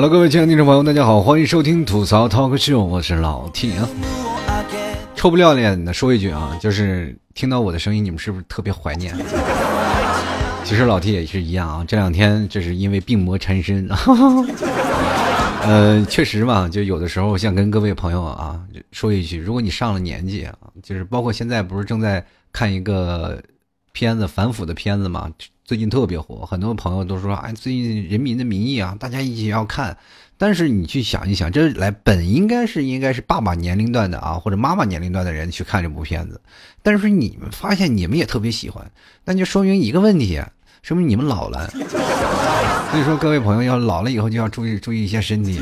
Hello，各位亲爱的听众朋友，大家好，欢迎收听吐槽 Talk Show，我是老 T 啊。臭不要脸的说一句啊，就是听到我的声音，你们是不是特别怀念？其实老 T 也是一样啊，这两天这是因为病魔缠身。呃，确实嘛，就有的时候想跟各位朋友啊说一句，如果你上了年纪啊，就是包括现在不是正在看一个片子反腐的片子嘛，最近特别火，很多朋友都说，哎，最近《人民的名义》啊，大家一起要看。但是你去想一想，这来本应该是应该是爸爸年龄段的啊，或者妈妈年龄段的人去看这部片子，但是你们发现你们也特别喜欢，那就说明一个问题，说明你们老了。所以说，各位朋友要老了以后就要注意注意一下身体。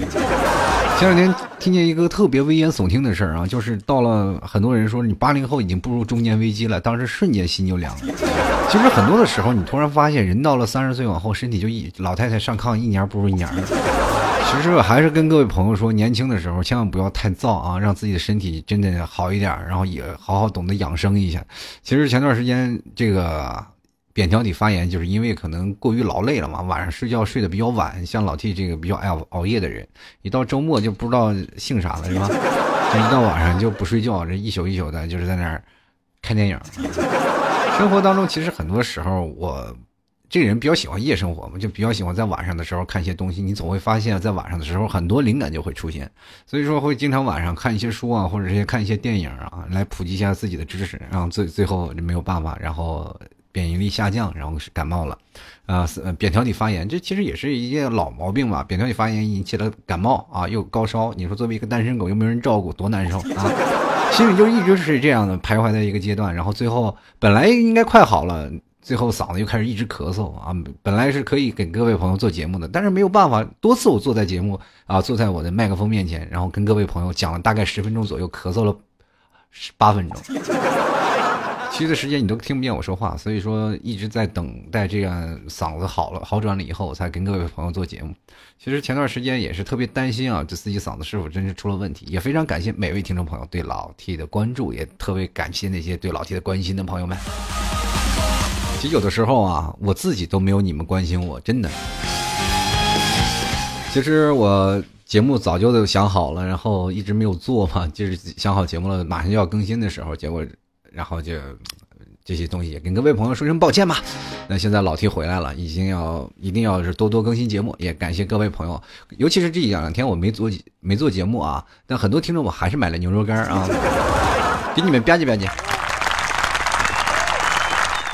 前两天听见一个特别危言耸听的事儿啊，就是到了很多人说你八零后已经步入中年危机了，当时瞬间心就凉了。其实很多的时候，你突然发现人到了三十岁往后，身体就一老太太上炕一年不如一年了。其实我还是跟各位朋友说，年轻的时候千万不要太燥啊，让自己的身体真的好一点，然后也好好懂得养生一下。其实前段时间这个扁桃体发炎，就是因为可能过于劳累了嘛，晚上睡觉睡得比较晚。像老 T 这个比较爱熬夜的人，一到周末就不知道姓啥了，是吧？这一到晚上就不睡觉，这一宿一宿的，就是在那儿看电影。生活当中其实很多时候我。这人比较喜欢夜生活嘛，就比较喜欢在晚上的时候看一些东西。你总会发现，在晚上的时候，很多灵感就会出现。所以说，会经常晚上看一些书啊，或者是看一些电影啊，来普及一下自己的知识。然后最最后没有办法，然后免疫力下降，然后是感冒了，啊，扁桃体发炎。这其实也是一件老毛病吧。扁桃体发炎引起了感冒啊，又高烧。你说作为一个单身狗，又没人照顾，多难受啊！心里就一直是这样的徘徊在一个阶段。然后最后本来应该快好了。最后嗓子又开始一直咳嗽啊！本来是可以给各位朋友做节目的，但是没有办法。多次我坐在节目啊，坐在我的麦克风面前，然后跟各位朋友讲了大概十分钟左右，咳嗽了八分钟，其余的时间你都听不见我说话。所以说一直在等待这样嗓子好了好转了以后，我才跟各位朋友做节目。其实前段时间也是特别担心啊，这自己嗓子是否真是出了问题？也非常感谢每位听众朋友对老 T 的关注，也特别感谢那些对老 T 的关心的朋友们。其实有的时候啊，我自己都没有你们关心我，真的。其实我节目早就都想好了，然后一直没有做嘛，就是想好节目了，马上就要更新的时候，结果然后就这些东西也跟各位朋友说声抱歉吧。那现在老 T 回来了，已经要一定要是多多更新节目，也感谢各位朋友，尤其是这两两天我没做没做节目啊，但很多听众我还是买了牛肉干啊，给你们吧唧吧唧。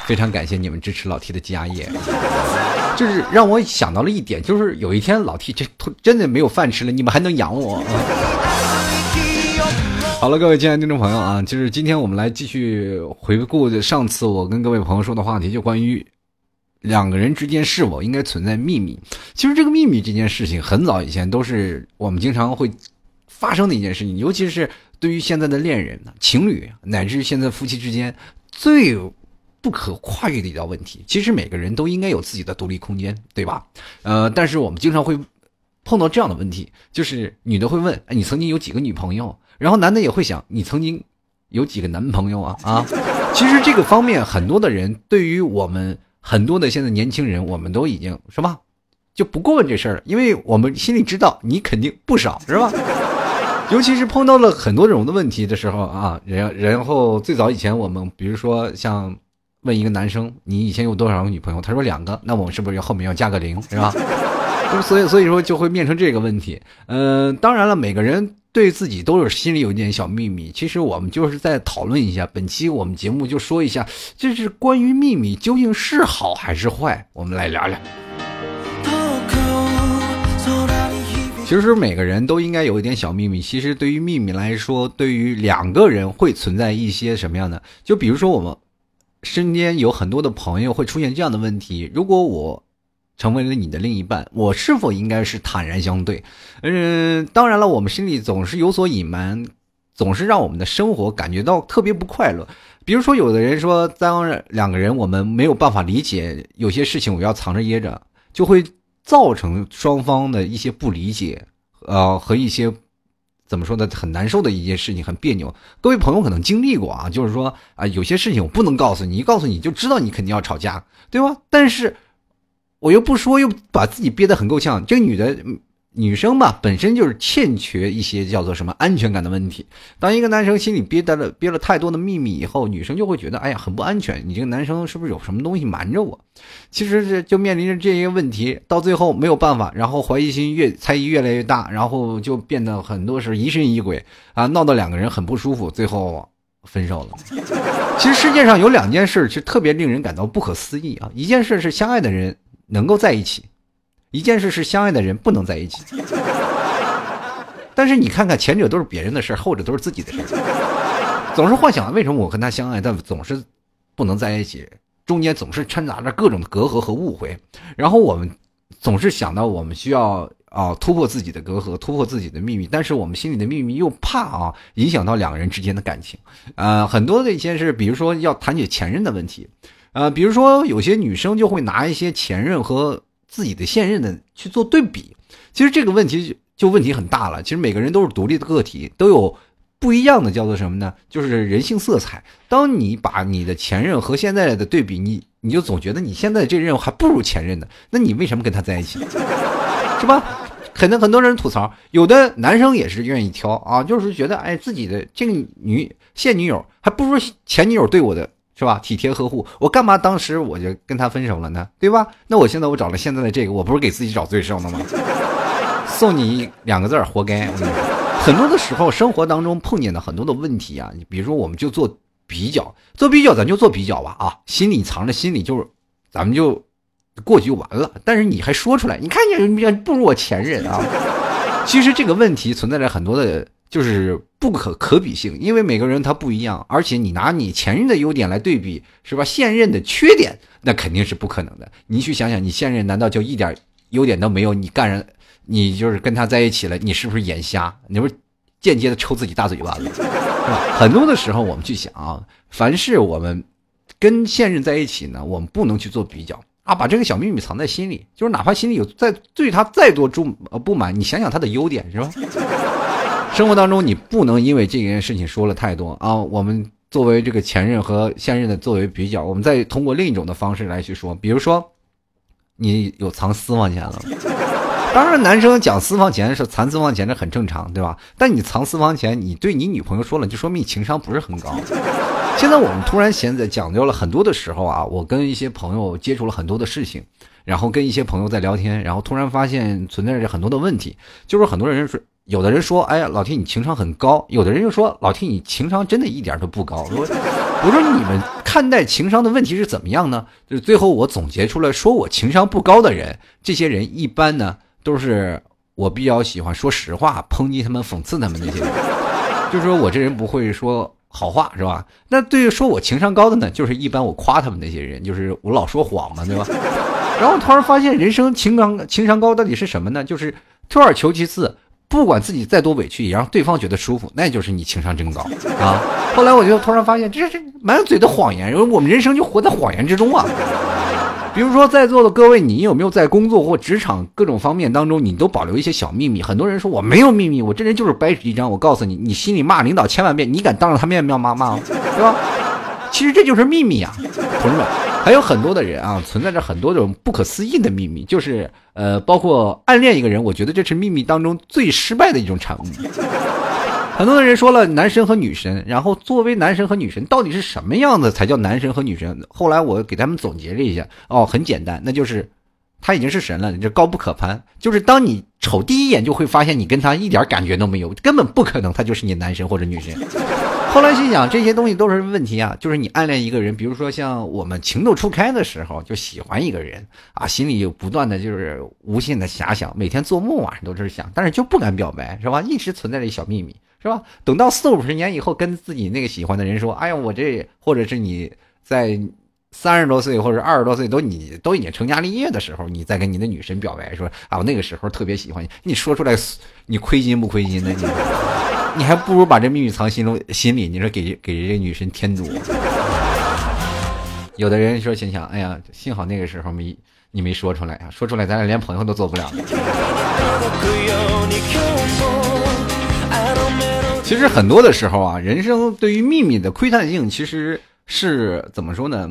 非常感谢你们支持老 T 的家业，就是让我想到了一点，就是有一天老 T 这真的没有饭吃了，你们还能养我？好了，各位亲爱的听众朋友啊，就是今天我们来继续回顾上次我跟各位朋友说的话题，就关于两个人之间是否应该存在秘密。其实这个秘密这件事情，很早以前都是我们经常会发生的一件事情，尤其是对于现在的恋人、情侣，乃至现在夫妻之间最。不可跨越的一道问题，其实每个人都应该有自己的独立空间，对吧？呃，但是我们经常会碰到这样的问题，就是女的会问：“哎，你曾经有几个女朋友？”然后男的也会想：“你曾经有几个男朋友啊？”啊，其实这个方面很多的人，对于我们很多的现在年轻人，我们都已经是吧，就不过问这事儿了，因为我们心里知道你肯定不少，是吧？尤其是碰到了很多种的问题的时候啊，然然后最早以前我们比如说像。问一个男生，你以前有多少个女朋友？他说两个，那我们是不是要后面要加个零，是吧？所以所以说就会变成这个问题。嗯，当然了，每个人对自己都有心里有一点小秘密。其实我们就是在讨论一下，本期我们节目就说一下，这是关于秘密究竟是好还是坏？我们来聊聊。其实每个人都应该有一点小秘密。其实对于秘密来说，对于两个人会存在一些什么样的？就比如说我们。身边有很多的朋友会出现这样的问题：如果我成为了你的另一半，我是否应该是坦然相对？嗯，当然了，我们心里总是有所隐瞒，总是让我们的生活感觉到特别不快乐。比如说，有的人说，当两个人我们没有办法理解有些事情，我要藏着掖着，就会造成双方的一些不理解，呃，和一些。怎么说呢？很难受的一件事情，很别扭。各位朋友可能经历过啊，就是说啊，有些事情我不能告诉你，一告诉你就知道你肯定要吵架，对吧？但是我又不说，又把自己憋得很够呛。这个女的女生嘛，本身就是欠缺一些叫做什么安全感的问题。当一个男生心里憋得了憋了太多的秘密以后，女生就会觉得，哎呀，很不安全。你这个男生是不是有什么东西瞒着我？其实这就面临着这些问题，到最后没有办法，然后怀疑心越猜疑越来越大，然后就变得很多是疑神疑鬼啊，闹得两个人很不舒服，最后分手了。其实世界上有两件事是特别令人感到不可思议啊，一件事是相爱的人能够在一起。一件事是相爱的人不能在一起，但是你看看前者都是别人的事后者都是自己的事。总是幻想为什么我跟他相爱，但总是不能在一起，中间总是掺杂着各种的隔阂和误会，然后我们总是想到我们需要啊突破自己的隔阂，突破自己的秘密，但是我们心里的秘密又怕啊影响到两个人之间的感情，啊，很多的一些是，比如说要谈起前任的问题，呃，比如说有些女生就会拿一些前任和。自己的现任的去做对比，其实这个问题就问题很大了。其实每个人都是独立的个体，都有不一样的叫做什么呢？就是人性色彩。当你把你的前任和现在的对比，你你就总觉得你现在这任还不如前任呢。那你为什么跟他在一起？是吧？可能很多人吐槽，有的男生也是愿意挑啊，就是觉得哎，自己的这个女现女友还不如前女友对我的。是吧？体贴呵护，我干嘛当时我就跟他分手了呢？对吧？那我现在我找了现在的这个，我不是给自己找罪受了吗？送你两个字儿，活该！很多的时候，生活当中碰见的很多的问题啊，你比如说，我们就做比较，做比较，咱就做比较吧啊！心里藏着，心里就是，咱们就过去就完了。但是你还说出来，你看你不如我前任啊！其实这个问题存在着很多的。就是不可可比性，因为每个人他不一样，而且你拿你前任的优点来对比，是吧？现任的缺点，那肯定是不可能的。你去想想，你现任难道就一点优点都没有？你干人，你就是跟他在一起了，你是不是眼瞎？你不是间接的抽自己大嘴巴子，是吧？很多的时候，我们去想啊，凡是我们跟现任在一起呢，我们不能去做比较啊，把这个小秘密藏在心里，就是哪怕心里有再对他再多不呃不满，你想想他的优点，是吧？生活当中，你不能因为这件事情说了太多啊。我们作为这个前任和现任的作为比较，我们再通过另一种的方式来去说，比如说，你有藏私房钱了。当然，男生讲私房钱是藏私房钱，这很正常，对吧？但你藏私房钱，你对你女朋友说了，就说明你情商不是很高。现在我们突然现在讲究了很多的时候啊，我跟一些朋友接触了很多的事情，然后跟一些朋友在聊天，然后突然发现存在着很多的问题，就是很多人说。有的人说：“哎呀，老 T 你情商很高。”有的人又说：“老 T 你情商真的一点都不高。”我我说你们看待情商的问题是怎么样呢？就是最后我总结出来说我情商不高的人，这些人一般呢都是我比较喜欢说实话，抨击他们、讽刺他们那些人。就是说我这人不会说好话，是吧？那对于说我情商高的呢，就是一般我夸他们那些人，就是我老说谎嘛，对吧？然后突然发现，人生情商情商高到底是什么呢？就是退而求其次。不管自己再多委屈，也让对方觉得舒服，那就是你情商真高 啊！后来我就突然发现，这是满嘴的谎言，因为我们人生就活在谎言之中啊。比如说，在座的各位，你有没有在工作或职场各种方面当中，你都保留一些小秘密？很多人说我没有秘密，我这人就是白纸一张。我告诉你，你心里骂领导千万遍，你敢当着他面骂骂吗？对吧？其实这就是秘密啊，同志们。还有很多的人啊，存在着很多种不可思议的秘密，就是呃，包括暗恋一个人，我觉得这是秘密当中最失败的一种产物。很多的人说了男神和女神，然后作为男神和女神，到底是什么样子才叫男神和女神？后来我给他们总结了一下，哦，很简单，那就是他已经是神了，你这高不可攀。就是当你瞅第一眼就会发现你跟他一点感觉都没有，根本不可能，他就是你男神或者女神。后来心想，这些东西都是问题啊！就是你暗恋一个人，比如说像我们情窦初开的时候，就喜欢一个人啊，心里有不断的就是无限的遐想，每天做梦晚上都是想，但是就不敢表白，是吧？一直存在着小秘密，是吧？等到四五十年以后，跟自己那个喜欢的人说：“哎呀，我这……或者是你在三十多岁或者二十多岁都你都已经成家立业的时候，你再跟你的女神表白说啊，我那个时候特别喜欢你，你说出来，你亏心不亏心呢你？”你还不如把这秘密藏心中心里，你说给给这女神添堵。有的人说心想，哎呀，幸好那个时候没你没说出来啊，说出来咱俩连朋友都做不了。其实很多的时候啊，人生对于秘密的窥探性，其实是怎么说呢？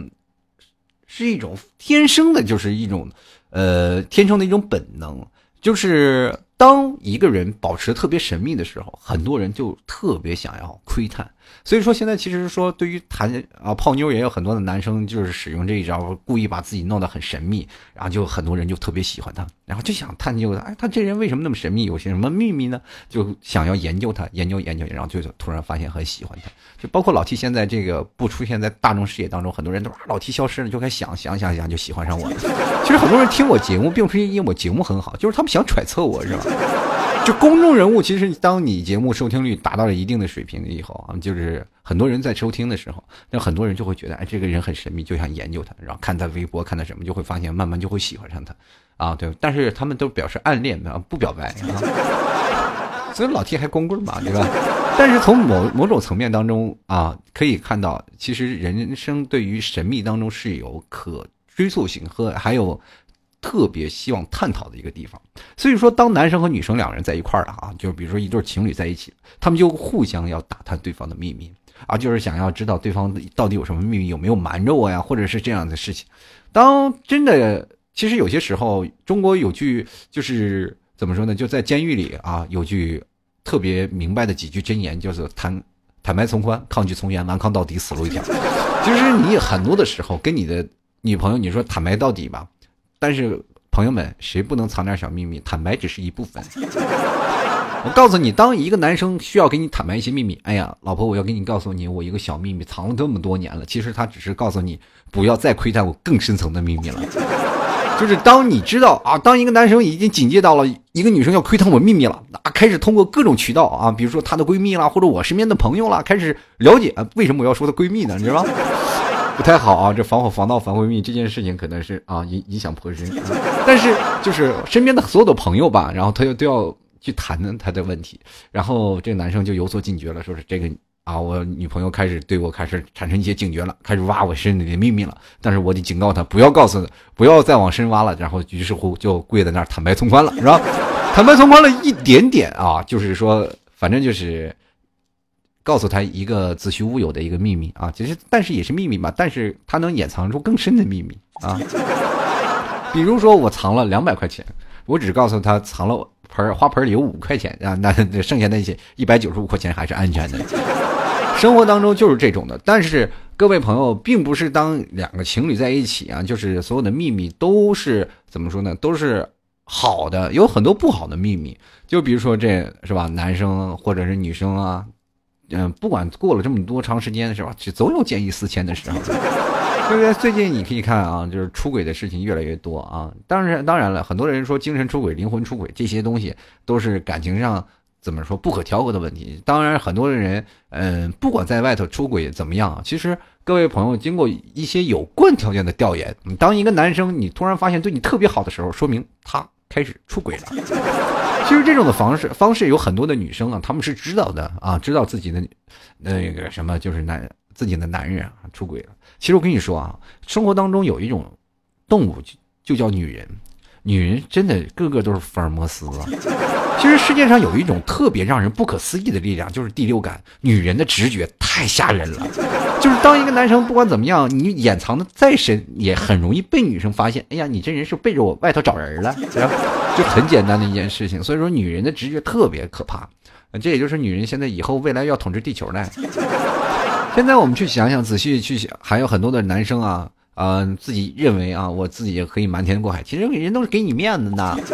是一种天生的，就是一种呃天生的一种本能，就是。当一个人保持特别神秘的时候，很多人就特别想要窥探。所以说，现在其实说对于谈啊泡妞，也有很多的男生就是使用这一招，故意把自己弄得很神秘，然后就很多人就特别喜欢他，然后就想探究他，哎，他这人为什么那么神秘？有些什么秘密呢？就想要研究他，研究研究，然后就突然发现很喜欢他。就包括老 T 现在这个不出现在大众视野当中，很多人都说老 T 消失了，就开始想想想想就喜欢上我了。其实很多人听我节目，并不是因为我节目很好，就是他们想揣测我，是吧？就公众人物，其实当你节目收听率达到了一定的水平以后啊，就是很多人在收听的时候，那很多人就会觉得，哎，这个人很神秘，就想研究他，然后看他微博，看他什么，就会发现慢慢就会喜欢上他，啊，对。但是他们都表示暗恋的，不表白啊。所以老 T 还光棍嘛，对吧？但是从某某种层面当中啊，可以看到，其实人生对于神秘当中是有可追溯性和还有。特别希望探讨的一个地方，所以说，当男生和女生两个人在一块儿了啊，就比如说一对情侣在一起，他们就互相要打探对方的秘密啊，就是想要知道对方到底有什么秘密，有没有瞒着我呀，或者是这样的事情。当真的，其实有些时候，中国有句就是怎么说呢？就在监狱里啊，有句特别明白的几句箴言，叫做坦坦白从宽，抗拒从严，顽抗到底，死路一条。就是你很多的时候跟你的女朋友，你说坦白到底吧。但是朋友们，谁不能藏点小秘密？坦白只是一部分。我告诉你，当一个男生需要给你坦白一些秘密，哎呀，老婆，我要给你告诉你，我一个小秘密藏了这么多年了。其实他只是告诉你，不要再窥探我更深层的秘密了。就是当你知道啊，当一个男生已经警戒到了一个女生要窥探我秘密了，啊，开始通过各种渠道啊，比如说她的闺蜜啦，或者我身边的朋友啦，开始了解，为什么我要说她闺蜜呢？你知道吗？不太好啊，这防火防盗防闺蜜这件事情可能是啊影影响颇深，但是就是身边的所有的朋友吧，然后他又都要去谈谈他的问题，然后这个男生就有所警觉了，说是这个啊，我女朋友开始对我开始产生一些警觉了，开始挖我身里的秘密了，但是我得警告他不要告诉他，不要再往深挖了，然后于是乎就跪在那儿坦白从宽了，是吧？坦白从宽了一点点啊，就是说反正就是。告诉他一个子虚乌有的一个秘密啊，其实但是也是秘密嘛，但是他能掩藏出更深的秘密啊。比如说我藏了两百块钱，我只告诉他藏了盆花盆里有五块钱啊，那剩下那些一百九十五块钱还是安全的。生活当中就是这种的，但是各位朋友，并不是当两个情侣在一起啊，就是所有的秘密都是怎么说呢？都是好的，有很多不好的秘密。就比如说这是吧，男生或者是女生啊。嗯，不管过了这么多长时间的时候，总有见异思迁的时候，对不对？最近你可以看啊，就是出轨的事情越来越多啊。当然，当然了，很多人说精神出轨、灵魂出轨这些东西都是感情上怎么说不可调和的问题。当然，很多的人，嗯，不管在外头出轨怎么样，其实各位朋友经过一些有关条件的调研，当一个男生你突然发现对你特别好的时候，说明他开始出轨了。其实这种的方式方式有很多的女生啊，她们是知道的啊，知道自己的那个什么就是男自己的男人啊出轨了。其实我跟你说啊，生活当中有一种动物就就叫女人，女人真的个个都是福尔摩斯啊。其实世界上有一种特别让人不可思议的力量，就是第六感。女人的直觉太吓人了，就是当一个男生不管怎么样，你掩藏的再深，也很容易被女生发现。哎呀，你这人是背着我外头找人了，就很简单的一件事情。所以说，女人的直觉特别可怕。这也就是女人现在以后未来要统治地球呢。现在我们去想想，仔细去想，还有很多的男生啊，呃，自己认为啊，我自己也可以瞒天过海，其实人都是给你面子呢，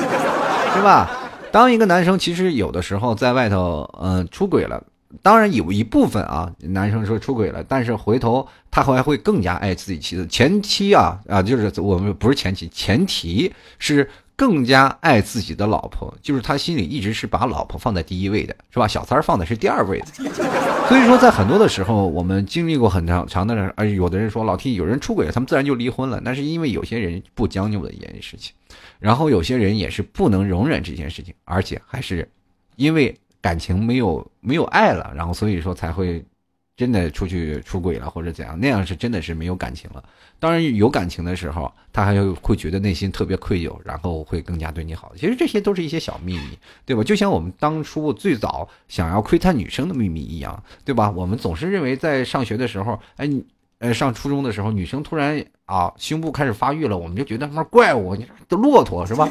是吧？当一个男生其实有的时候在外头，嗯，出轨了，当然有一部分啊，男生说出轨了，但是回头他还会更加爱自己妻子。前妻啊啊，就是我们不是前妻，前提是更加爱自己的老婆，就是他心里一直是把老婆放在第一位的，是吧？小三儿放的是第二位的。所以说，在很多的时候，我们经历过很长长的，而有的人说老 T 有人出轨了，他们自然就离婚了，那是因为有些人不将就的一件事情。然后有些人也是不能容忍这件事情，而且还是因为感情没有没有爱了，然后所以说才会真的出去出轨了或者怎样，那样是真的是没有感情了。当然有感情的时候，他还会觉得内心特别愧疚，然后会更加对你好。其实这些都是一些小秘密，对吧？就像我们当初最早想要窥探女生的秘密一样，对吧？我们总是认为在上学的时候，哎。呃，上初中的时候，女生突然啊，胸部开始发育了，我们就觉得他妈怪物，你这骆驼是吧？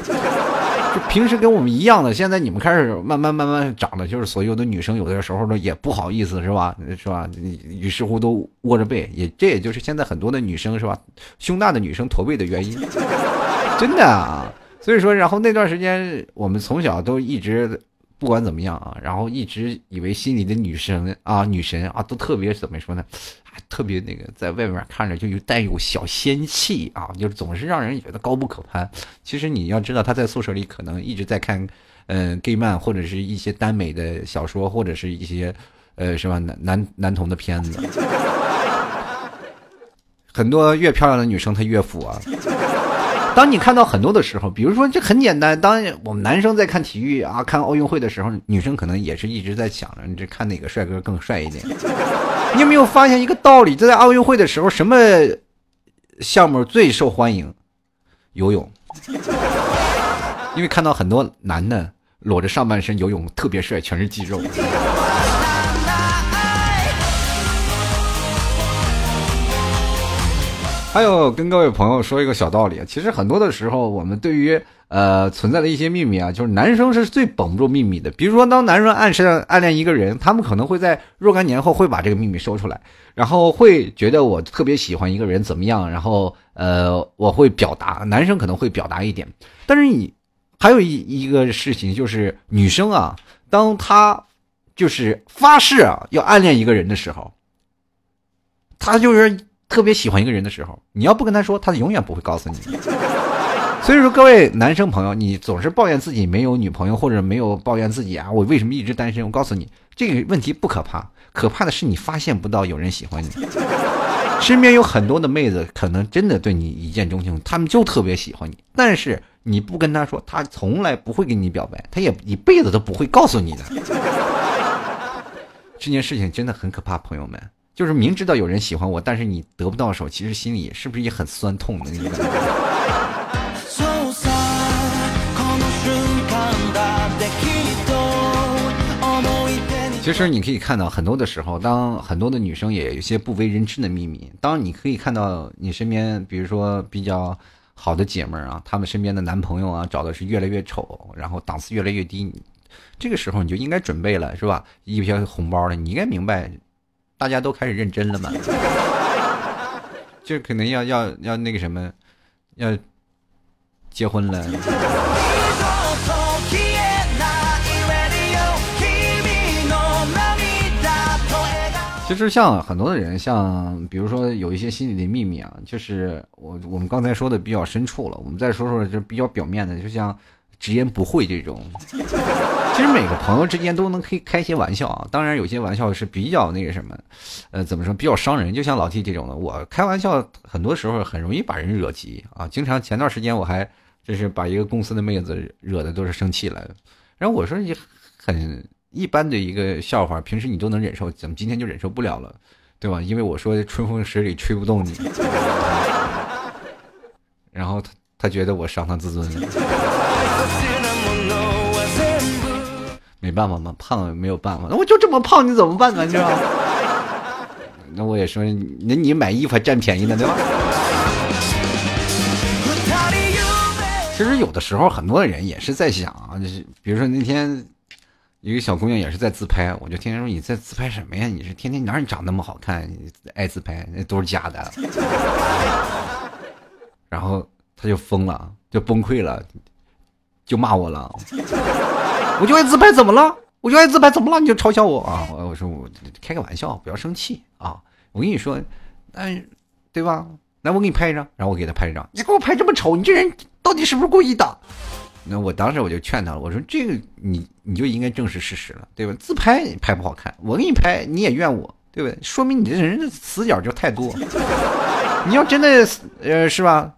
平时跟我们一样的，现在你们开始慢慢慢慢长的，就是所有的女生有的时候呢也不好意思是吧？是吧？于是乎都窝着背，也这也就是现在很多的女生是吧？胸大的女生驼背的原因，真的啊。所以说，然后那段时间我们从小都一直。不管怎么样啊，然后一直以为心里的女神啊，女神啊，都特别怎么说呢？特别那个，在外面看着就有带有小仙气啊，就是总是让人觉得高不可攀。其实你要知道，他在宿舍里可能一直在看，嗯，gay 漫或者是一些耽美的小说，或者是一些，呃，什么？男男男童的片子。很多越漂亮的女生，她越腐啊。当你看到很多的时候，比如说这很简单，当我们男生在看体育啊、看奥运会的时候，女生可能也是一直在想着，你这看哪个帅哥更帅一点。你有没有发现一个道理？就在奥运会的时候，什么项目最受欢迎？游泳，因为看到很多男的裸着上半身游泳特别帅，全是肌肉。还有跟各位朋友说一个小道理，其实很多的时候，我们对于呃存在的一些秘密啊，就是男生是最绷不住秘密的。比如说，当男生暗示暗恋一个人，他们可能会在若干年后会把这个秘密说出来，然后会觉得我特别喜欢一个人怎么样，然后呃我会表达，男生可能会表达一点。但是你还有一一个事情就是女生啊，当她就是发誓啊要暗恋一个人的时候，她就是。特别喜欢一个人的时候，你要不跟他说，他永远不会告诉你。所以说，各位男生朋友，你总是抱怨自己没有女朋友，或者没有抱怨自己啊，我为什么一直单身？我告诉你，这个问题不可怕，可怕的是你发现不到有人喜欢你。身边有很多的妹子，可能真的对你一见钟情，他们就特别喜欢你，但是你不跟他说，他从来不会跟你表白，他也一辈子都不会告诉你的。这件事情真的很可怕，朋友们。就是明知道有人喜欢我，但是你得不到手，其实心里是不是也很酸痛的那种感觉？其实你可以看到很多的时候，当很多的女生也有些不为人知的秘密。当你可以看到你身边，比如说比较好的姐们儿啊，她们身边的男朋友啊，找的是越来越丑，然后档次越来越低，这个时候你就应该准备了，是吧？一些红包了，你应该明白。大家都开始认真了嘛？就可能要要要那个什么，要结婚了。其实像很多的人，像比如说有一些心里的秘密啊，就是我我们刚才说的比较深处了。我们再说说就比较表面的，就像。直言不讳这种，其实每个朋友之间都能可以开些玩笑啊。当然，有些玩笑是比较那个什么，呃，怎么说比较伤人。就像老 T 这种的，我开玩笑很多时候很容易把人惹急啊。经常前段时间我还就是把一个公司的妹子惹的都是生气了。然后我说你很一般的一个笑话，平时你都能忍受，怎么今天就忍受不了了，对吧？因为我说春风十里吹不动你，然后他他觉得我伤他自尊了。没办法嘛，胖没有办法，那我就这么胖，你怎么办呢？你知道？那我也说，那你买衣服还占便宜呢，对吧？其实有的时候，很多人也是在想啊，就是比如说那天一个小姑娘也是在自拍，我就天天说你在自拍什么呀？你是天天哪儿你长那么好看？爱自拍那都是假的。然后她就疯了，就崩溃了。就骂我了，我就爱自拍，怎么了？我就爱自拍，怎么了？你就嘲笑我啊？我我说我开个玩笑，不要生气啊！我跟你说，那对吧？来，我给你拍一张，然后我给他拍一张。你给我拍这么丑，你这人到底是不是故意的？那我当时我就劝他了，我说这个你你就应该正视事实了，对吧？自拍拍不好看，我给你拍你也怨我，对不对？说明你这人的死角就太多。你要真的呃是吧？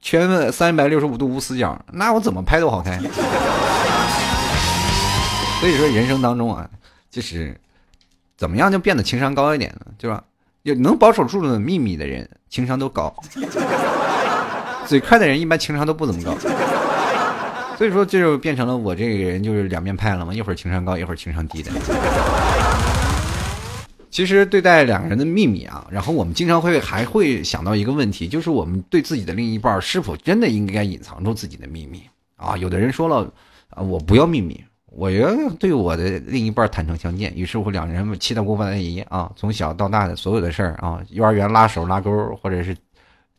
全三百六十五度无死角，那我怎么拍都好看。所以说，人生当中啊，就是怎么样就变得情商高一点呢？对吧？有能保守住的秘密的人，情商都高。嘴快的人一般情商都不怎么高。所以说，这就变成了我这个人就是两面派了嘛，一会儿情商高，一会儿情商低的。其实对待两个人的秘密啊，然后我们经常会还会想到一个问题，就是我们对自己的另一半是否真的应该隐藏住自己的秘密啊。有的人说了啊，我不要秘密，我要对我的另一半坦诚相见。于是乎，两人七大姑八大姨啊，从小到大的所有的事儿啊，幼儿园拉手拉钩，或者是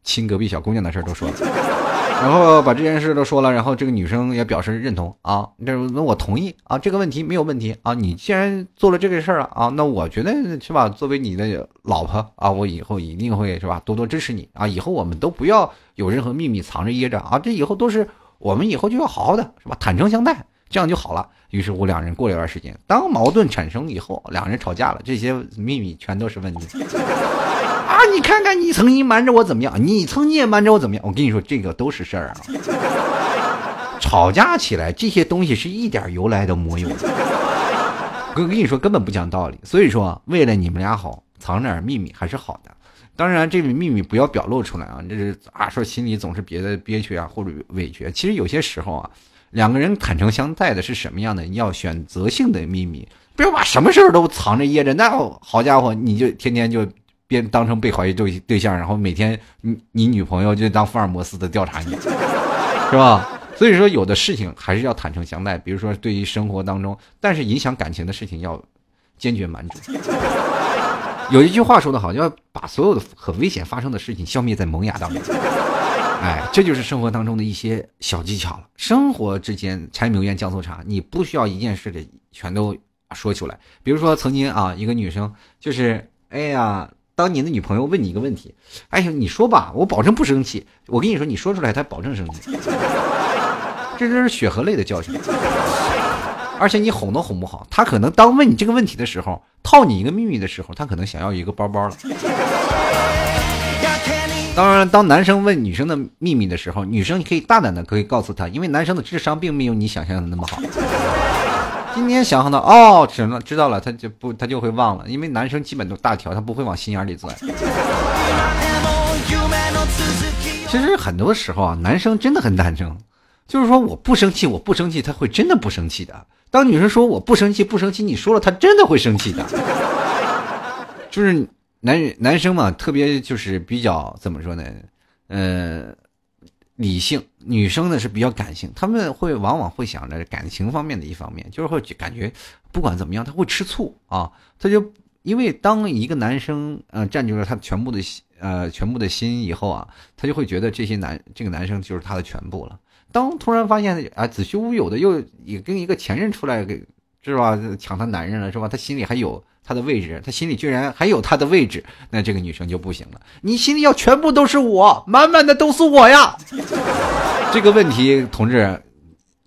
亲隔壁小姑娘的事儿都说了。然后把这件事都说了，然后这个女生也表示认同啊，这那我同意啊，这个问题没有问题啊，你既然做了这个事儿啊，那我觉得是吧，作为你的老婆啊，我以后一定会是吧，多多支持你啊，以后我们都不要有任何秘密藏着掖着啊，这以后都是我们以后就要好好的是吧，坦诚相待，这样就好了。于是乎，两人过了一段时间，当矛盾产生以后，两人吵架了，这些秘密全都是问题。啊！你看看，你曾经瞒着我怎么样？你曾经也瞒着我怎么样？我跟你说，这个都是事儿啊。吵架起来，这些东西是一点由来都没有。哥跟你说，根本不讲道理。所以说，为了你们俩好，藏点秘密还是好的。当然，这个秘密不要表露出来啊。这是啊，说心里总是憋的憋屈啊，或者委屈。其实有些时候啊，两个人坦诚相待的是什么样的？要选择性的秘密，不要把什么事儿都藏着掖着。那好家伙，你就天天就。变当成被怀疑对对象，然后每天你你女朋友就当福尔摩斯的调查你，是吧？所以说有的事情还是要坦诚相待，比如说对于生活当中，但是影响感情的事情要坚决瞒住。有一句话说的好，要把所有的很危险发生的事情消灭在萌芽当中。哎，这就是生活当中的一些小技巧了。生活之间柴米油盐酱醋茶，你不需要一件事的全都说出来。比如说曾经啊，一个女生就是哎呀。当你的女朋友问你一个问题，哎呀，你说吧，我保证不生气。我跟你说，你说出来，她保证生气。这真是血和泪的教训。而且你哄都哄不好，她可能当问你这个问题的时候，套你一个秘密的时候，她可能想要一个包包了。当然，当男生问女生的秘密的时候，女生你可以大胆的可以告诉他，因为男生的智商并没有你想象的那么好。今天想到哦，知了知道了，他就不他就会忘了，因为男生基本都大条，他不会往心眼里钻。其实很多时候啊，男生真的很单纯，就是说我不生气，我不生气，他会真的不生气的。当女生说我不生气，不生气，你说了，他真的会生气的。就是男人男生嘛，特别就是比较怎么说呢？呃。理性女生呢是比较感性，他们会往往会想着感情方面的一方面，就是会感觉不管怎么样，他会吃醋啊，他就因为当一个男生呃占据了他全部的呃全部的心以后啊，他就会觉得这些男这个男生就是他的全部了。当突然发现啊子虚乌有的又也跟一个前任出来给是吧抢他男人了是吧？他心里还有。他的位置，他心里居然还有他的位置，那这个女生就不行了。你心里要全部都是我，满满的都是我呀。这个问题，同志，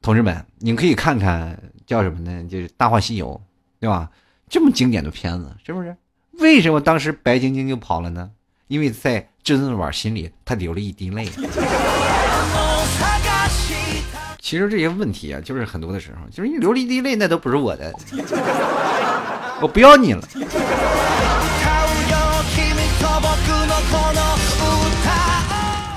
同志们，你可以看看叫什么呢？就是《大话西游》，对吧？这么经典的片子，是不是？为什么当时白晶晶就跑了呢？因为在至尊宝心里，她流了一滴泪。其实这些问题啊，就是很多的时候，就是你流了一滴泪，那都不是我的。我不要你了。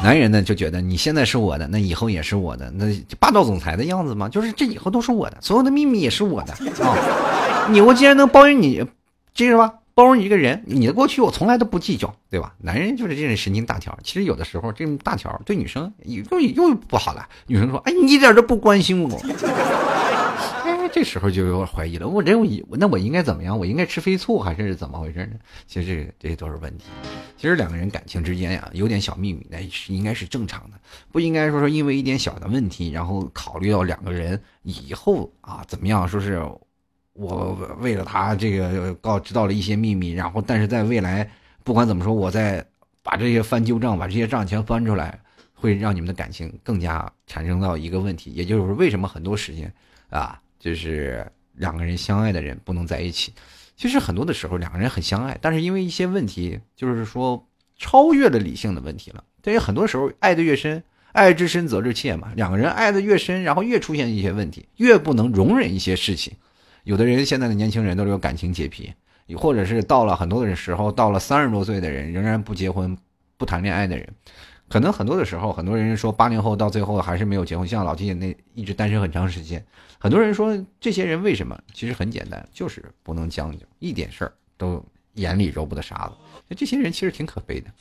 男人呢就觉得你现在是我的，那以后也是我的，那霸道总裁的样子嘛？就是这以后都是我的，所有的秘密也是我的啊！你我既然能包容你，记着吧，包容你这个人，你的过去我从来都不计较，对吧？男人就是这种神经大条。其实有的时候这种大条对女生又又不好了。女生说：“哎，你一点都不关心我。”这时候就有点怀疑了，我这我那我应该怎么样？我应该吃飞醋还是怎么回事呢？其实这这都是问题。其实两个人感情之间呀，有点小秘密，那是应该是正常的，不应该说说因为一点小的问题，然后考虑到两个人以后啊怎么样？说是我为了他这个告知道了一些秘密，然后但是在未来不管怎么说，我再把这些翻旧账，把这些账全翻出来，会让你们的感情更加产生到一个问题，也就是为什么很多时间啊。就是两个人相爱的人不能在一起，其实很多的时候两个人很相爱，但是因为一些问题，就是说超越了理性的问题了。对于很多时候，爱的越深，爱之深责之切嘛。两个人爱的越深，然后越出现一些问题，越不能容忍一些事情。有的人现在的年轻人都是有感情洁癖，或者是到了很多的时候，到了三十多岁的人仍然不结婚、不谈恋爱的人。可能很多的时候，很多人说八零后到最后还是没有结婚，像老金那一直单身很长时间。很多人说这些人为什么？其实很简单，就是不能将就，一点事儿都眼里揉不得沙子。这些人其实挺可悲的。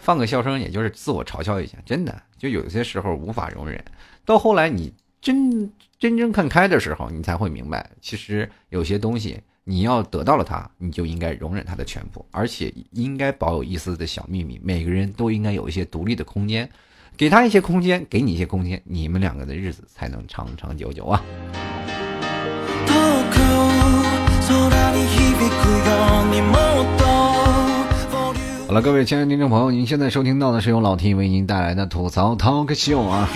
放个笑声，也就是自我嘲笑一下。真的，就有些时候无法容忍。到后来，你真真正看开的时候，你才会明白，其实有些东西你要得到了他，你就应该容忍他的全部，而且应该保有一丝的小秘密。每个人都应该有一些独立的空间，给他一些空间，给你一些空间，你们两个的日子才能长长久久啊。好了，各位亲爱的听众朋友，您现在收听到的是由老 T 为您带来的吐槽 Talk Show 啊。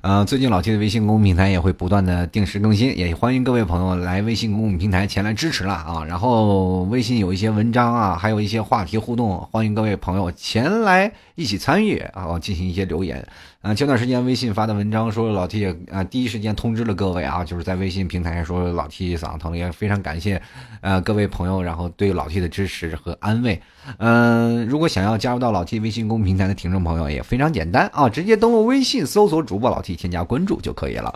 呃，最近老 T 的微信公众平台也会不断的定时更新，也欢迎各位朋友来微信公众平台前来支持了啊。然后微信有一些文章啊，还有一些话题互动，欢迎各位朋友前来一起参与啊，进行一些留言。啊，前段时间微信发的文章说老 T 也啊，第一时间通知了各位啊，就是在微信平台上说老 T 嗓子疼，也非常感谢呃各位朋友，然后对老 T 的支持和安慰。嗯，如果想要加入到老 T 微信公平台的听众朋友也非常简单啊，直接登录微信搜索主播老 T，添加关注就可以了。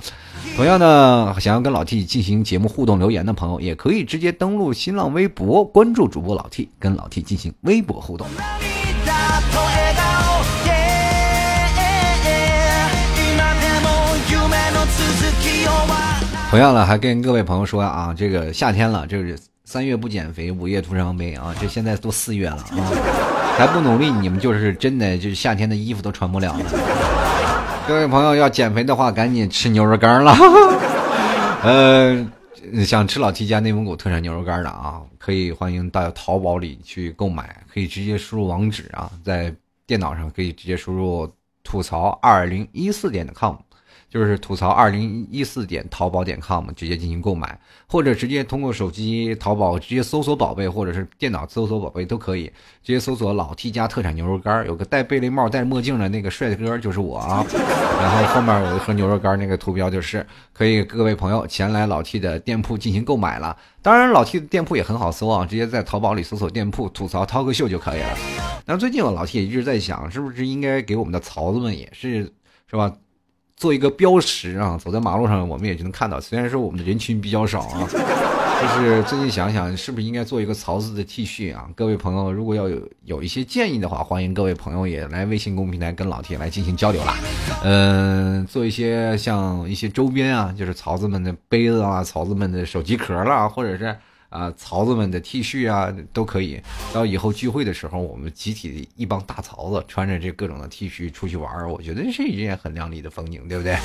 同样呢，想要跟老 T 进行节目互动留言的朋友，也可以直接登录新浪微博关注主播老 T，跟老 T 进行微博互动。同样了，还跟各位朋友说啊，这个夏天了，这是三月不减肥，五月徒伤悲啊！这现在都四月了啊，还不努力，你们就是真的就是夏天的衣服都穿不了了。各位朋友要减肥的话，赶紧吃牛肉干了。呃，想吃老 T 家内蒙古特产牛肉干的啊，可以欢迎到淘宝里去购买，可以直接输入网址啊，在电脑上可以直接输入吐槽二零一四点的 com。就是吐槽二零一四点淘宝点 com 直接进行购买，或者直接通过手机淘宝直接搜索宝贝，或者是电脑搜索宝贝都可以，直接搜索老 T 家特产牛肉干，有个戴贝雷帽、戴墨镜的那个帅哥就是我啊，然后后面有一盒牛肉干，那个图标就是可以各位朋友前来老 T 的店铺进行购买了。当然老 T 的店铺也很好搜啊，直接在淘宝里搜索店铺吐槽涛哥秀就可以了。那最近我老 T 也一直在想，是不是应该给我们的槽子们也是是吧？做一个标识啊，走在马路上，我们也就能看到。虽然说我们的人群比较少啊，就是最近想想，是不是应该做一个曹字的 T 恤啊？各位朋友，如果要有有一些建议的话，欢迎各位朋友也来微信公平台跟老铁来进行交流啦。嗯，做一些像一些周边啊，就是曹子们的杯子啊，曹子们的手机壳啦，或者是。啊，槽子们的 T 恤啊，都可以。到以后聚会的时候，我们集体一帮大槽子穿着这各种的 T 恤出去玩我觉得是一件很亮丽的风景，对不对？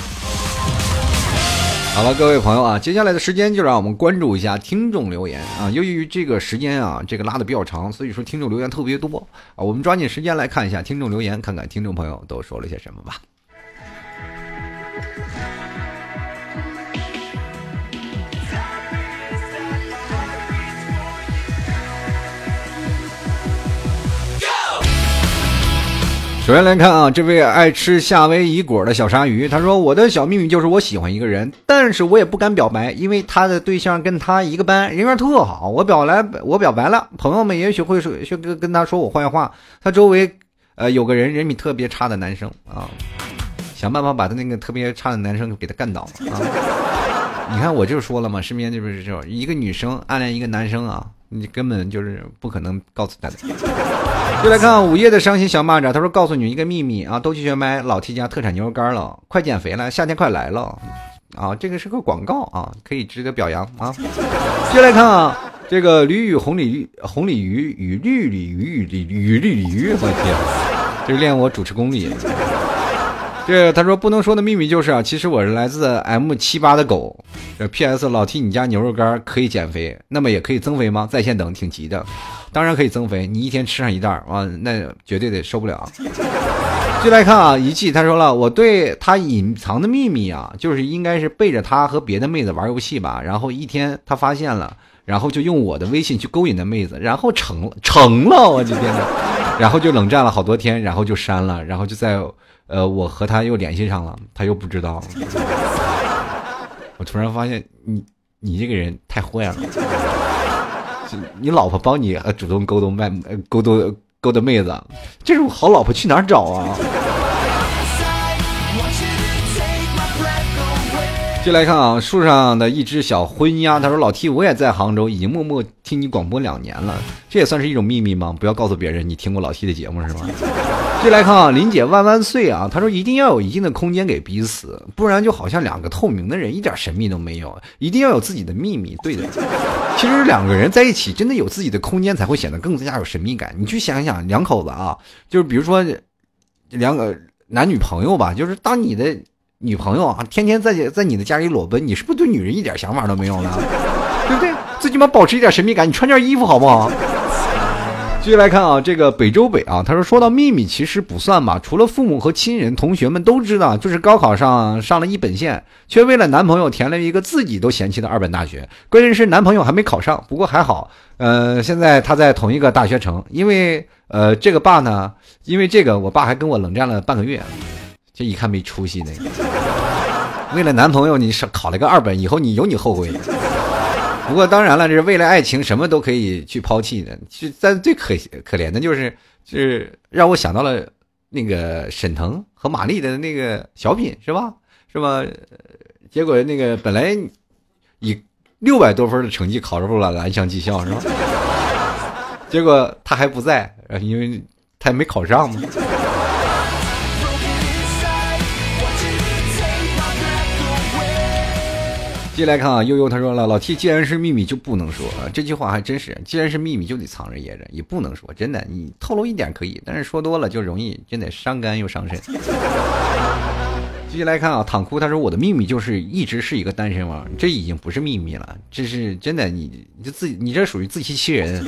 好了，各位朋友啊，接下来的时间就让我们关注一下听众留言啊。由于这个时间啊，这个拉的比较长，所以说听众留言特别多啊。我们抓紧时间来看一下听众留言，看看听众朋友都说了些什么吧。首先来看啊，这位爱吃夏威夷果的小鲨鱼，他说：“我的小秘密就是我喜欢一个人，但是我也不敢表白，因为他的对象跟他一个班，人缘特好。我表来，我表白了，朋友们也许会说，跟跟他说我坏话。他周围，呃，有个人人品特别差的男生啊，想办法把他那个特别差的男生给他干倒啊。你看，我就说了嘛，身边就是这一个女生暗恋一个男生啊。”你根本就是不可能告诉他的。就来看午夜的伤心小蚂蚱，他说：“告诉你一个秘密啊，都去学买老 T 家特产牛肉干了，快减肥了，夏天快来了啊！这个是个广告啊，可以值得表扬啊。”就来看啊，这个驴与红鲤鱼，红鲤鱼与绿鲤鱼与绿与绿鲤鱼，我天，这是练我主持功力。这他说不能说的秘密就是啊，其实我是来自 M 七八的狗。这 P.S. 老 T，你家牛肉干可以减肥，那么也可以增肥吗？在线等，挺急的。当然可以增肥，你一天吃上一袋啊，那绝对得受不了。就来看啊，一季他说了，我对他隐藏的秘密啊，就是应该是背着他和别的妹子玩游戏吧。然后一天他发现了，然后就用我的微信去勾引那妹子，然后成成了，我就天呐，然后就冷战了好多天，然后就删了，然后就在。呃，我和他又联系上了，他又不知道。我突然发现，你你这个人太坏了。你老婆帮你主动勾搭妹，勾搭勾搭妹子，这种好老婆去哪儿找啊？就来看啊，树上的一只小灰鸭，他说：“老 T，我也在杭州，已经默默听你广播两年了，这也算是一种秘密吗？不要告诉别人你听过老 T 的节目是吗？”就来看啊，林姐万万岁啊！他说：“一定要有一定的空间给彼此，不然就好像两个透明的人，一点神秘都没有。一定要有自己的秘密。”对的，其实两个人在一起，真的有自己的空间，才会显得更加有神秘感。你去想想，两口子啊，就是比如说两个男女朋友吧，就是当你的。女朋友啊，天天在在你的家里裸奔，你是不是对女人一点想法都没有呢？对不对？最起码保持一点神秘感，你穿件衣服好不好？继续来看啊，这个北周北啊，他说说到秘密其实不算吧，除了父母和亲人，同学们都知道，就是高考上上了一本线，却为了男朋友填了一个自己都嫌弃的二本大学，关键是男朋友还没考上，不过还好，呃，现在他在同一个大学城，因为呃这个爸呢，因为这个我爸还跟我冷战了半个月。这一看没出息那个，为了男朋友你是考了个二本，以后你有你后悔。不过当然了，这是为了爱情，什么都可以去抛弃的。就但最可可怜的就是，就是让我想到了那个沈腾和马丽的那个小品，是吧？是吧？结果那个本来以六百多分的成绩考入了蓝翔技校，是吧？结果他还不在，因为他也没考上嘛。接来看啊，悠悠他说了，老 T 既然是秘密就不能说，这句话还真是，既然是秘密就得藏着掖着，也不能说，真的，你透露一点可以，但是说多了就容易，真的伤肝又伤肾。继续来看啊，躺哭他说我的秘密就是一直是一个单身汪，这已经不是秘密了，这是真的，你你就自己，你这属于自欺欺人。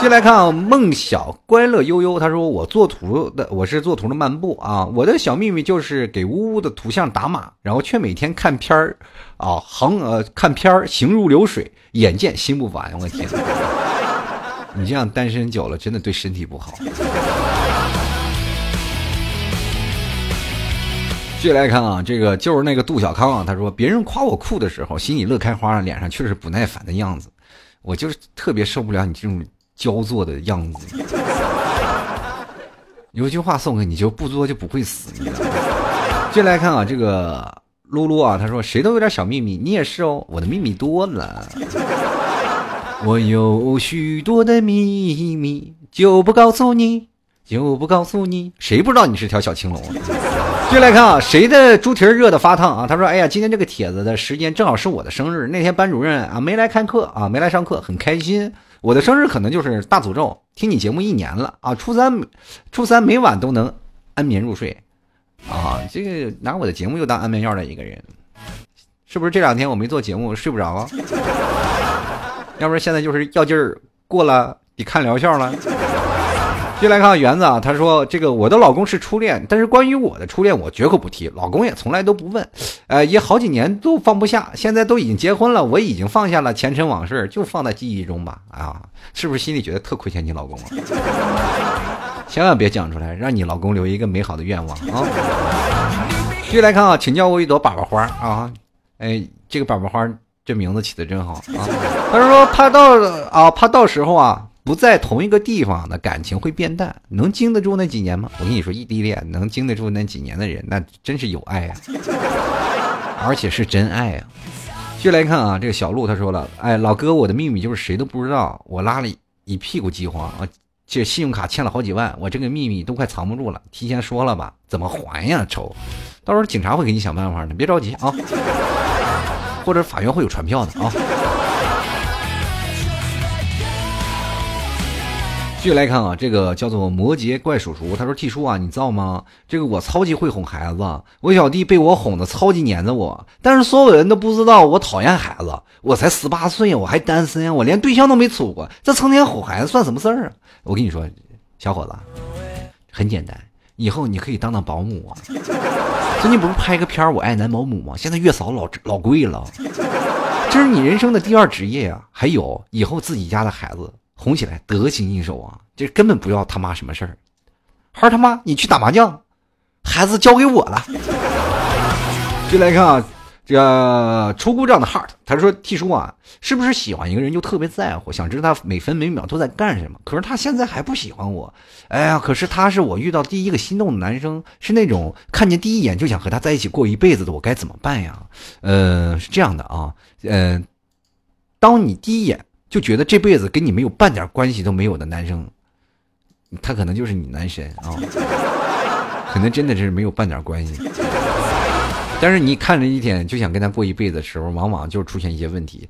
接来看啊，梦小乖乐悠悠，他说我做图的，我是做图的漫步啊，我的小秘密就是给呜呜的图像打码，然后却每天看片儿，啊，行呃看片儿，行如流水，眼见心不烦，我天，你这样单身久了，真的对身体不好。继续来看啊，这个就是那个杜小康啊，他说别人夸我酷的时候，心里乐开花，脸上却是不耐烦的样子，我就是特别受不了你这种。焦作的样子，有句话送给你，就不作就不会死。你知道吗？接来看啊，这个露露啊，他说谁都有点小秘密，你也是哦。我的秘密多了，我有许多的秘密，就不告诉你，就不告诉你。谁不知道你是条小青龙？接来看啊，谁的猪蹄热的发烫啊？他说，哎呀，今天这个帖子的时间正好是我的生日，那天班主任啊没来看课啊，没来上课，很开心。我的生日可能就是大诅咒，听你节目一年了啊！初三，初三每晚都能安眠入睡，啊，这个拿我的节目又当安眠药的一个人，是不是这两天我没做节目睡不着啊？要不然现在就是药劲儿过了，你看疗效了。接来看园子啊，他说：“这个我的老公是初恋，但是关于我的初恋，我绝口不提，老公也从来都不问，呃，也好几年都放不下。现在都已经结婚了，我已经放下了前尘往事，就放在记忆中吧。啊，是不是心里觉得特亏欠你老公啊？千万别讲出来，让你老公留一个美好的愿望啊！继续来看啊，请叫我一朵粑粑花啊！哎，这个粑粑花这名字起的真好啊！他说怕到啊，怕到时候啊。”不在同一个地方的感情会变淡，能经得住那几年吗？我跟你说，异地恋能经得住那几年的人，那真是有爱啊，而且是真爱啊。继续来看啊，这个小鹿他说了，哎，老哥，我的秘密就是谁都不知道，我拉了一屁股饥荒啊，这信用卡欠了好几万，我这个秘密都快藏不住了，提前说了吧，怎么还呀？愁，到时候警察会给你想办法的，别着急啊，或者法院会有传票的啊。继续来看啊，这个叫做摩羯怪叔叔，他说：“T 叔啊，你知道吗？这个我超级会哄孩子，我小弟被我哄的超级黏着我，但是所有人都不知道我讨厌孩子。我才十八岁，我还单身，我连对象都没处过，这成天哄孩子算什么事儿啊？我跟你说，小伙子，很简单，以后你可以当当保姆啊。最近不是拍个片《我爱男保姆》吗？现在月嫂老老贵了，这是你人生的第二职业呀。还有以后自己家的孩子。”哄起来得心应手啊！这根本不要他妈什么事儿，孩他妈你去打麻将，孩子交给我了。就来看啊，这个出故障的 heart，他说：“T 叔啊，是不是喜欢一个人就特别在乎，想知道他每分每秒都在干什么？可是他现在还不喜欢我，哎呀，可是他是我遇到第一个心动的男生，是那种看见第一眼就想和他在一起过一辈子的，我该怎么办呀？呃，是这样的啊，呃，当你第一眼就觉得这辈子跟你没有半点关系都没有的男生，他可能就是你男神啊，可能真的是没有半点关系。”但是你看着一天就想跟他过一辈子的时候，往往就出现一些问题，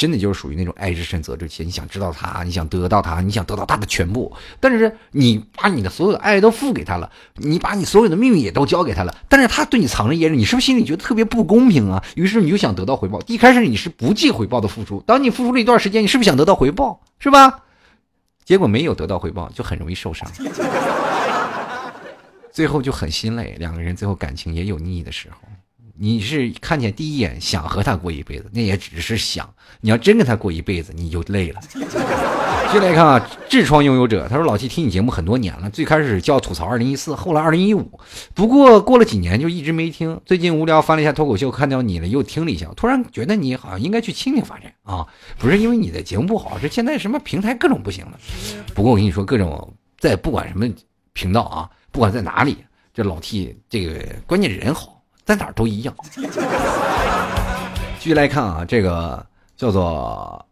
真的就是属于那种爱之深责之切。你想知道他，你想得到他，你想得到他的全部，但是你把你的所有的爱都付给他了，你把你所有的秘密也都交给他了，但是他对你藏着掖着，你是不是心里觉得特别不公平啊？于是你就想得到回报。一开始你是不计回报的付出，当你付出了一段时间，你是不是想得到回报？是吧？结果没有得到回报，就很容易受伤，最后就很心累，两个人最后感情也有腻的时候。你是看见第一眼想和他过一辈子，那也只是想。你要真跟他过一辈子，你就累了。接来看啊，痔疮拥有者，他说：“老七听你节目很多年了，最开始叫吐槽二零一四，后来二零一五，不过过了几年就一直没听。最近无聊翻了一下脱口秀，看到你了，又听了一下，突然觉得你好像应该去蜻蜓发展啊！不是因为你的节目不好，是现在什么平台各种不行了。不过我跟你说，各种在不管什么频道啊，不管在哪里，这老 T 这个关键人好。”在哪儿都一样。继续来看啊，这个叫做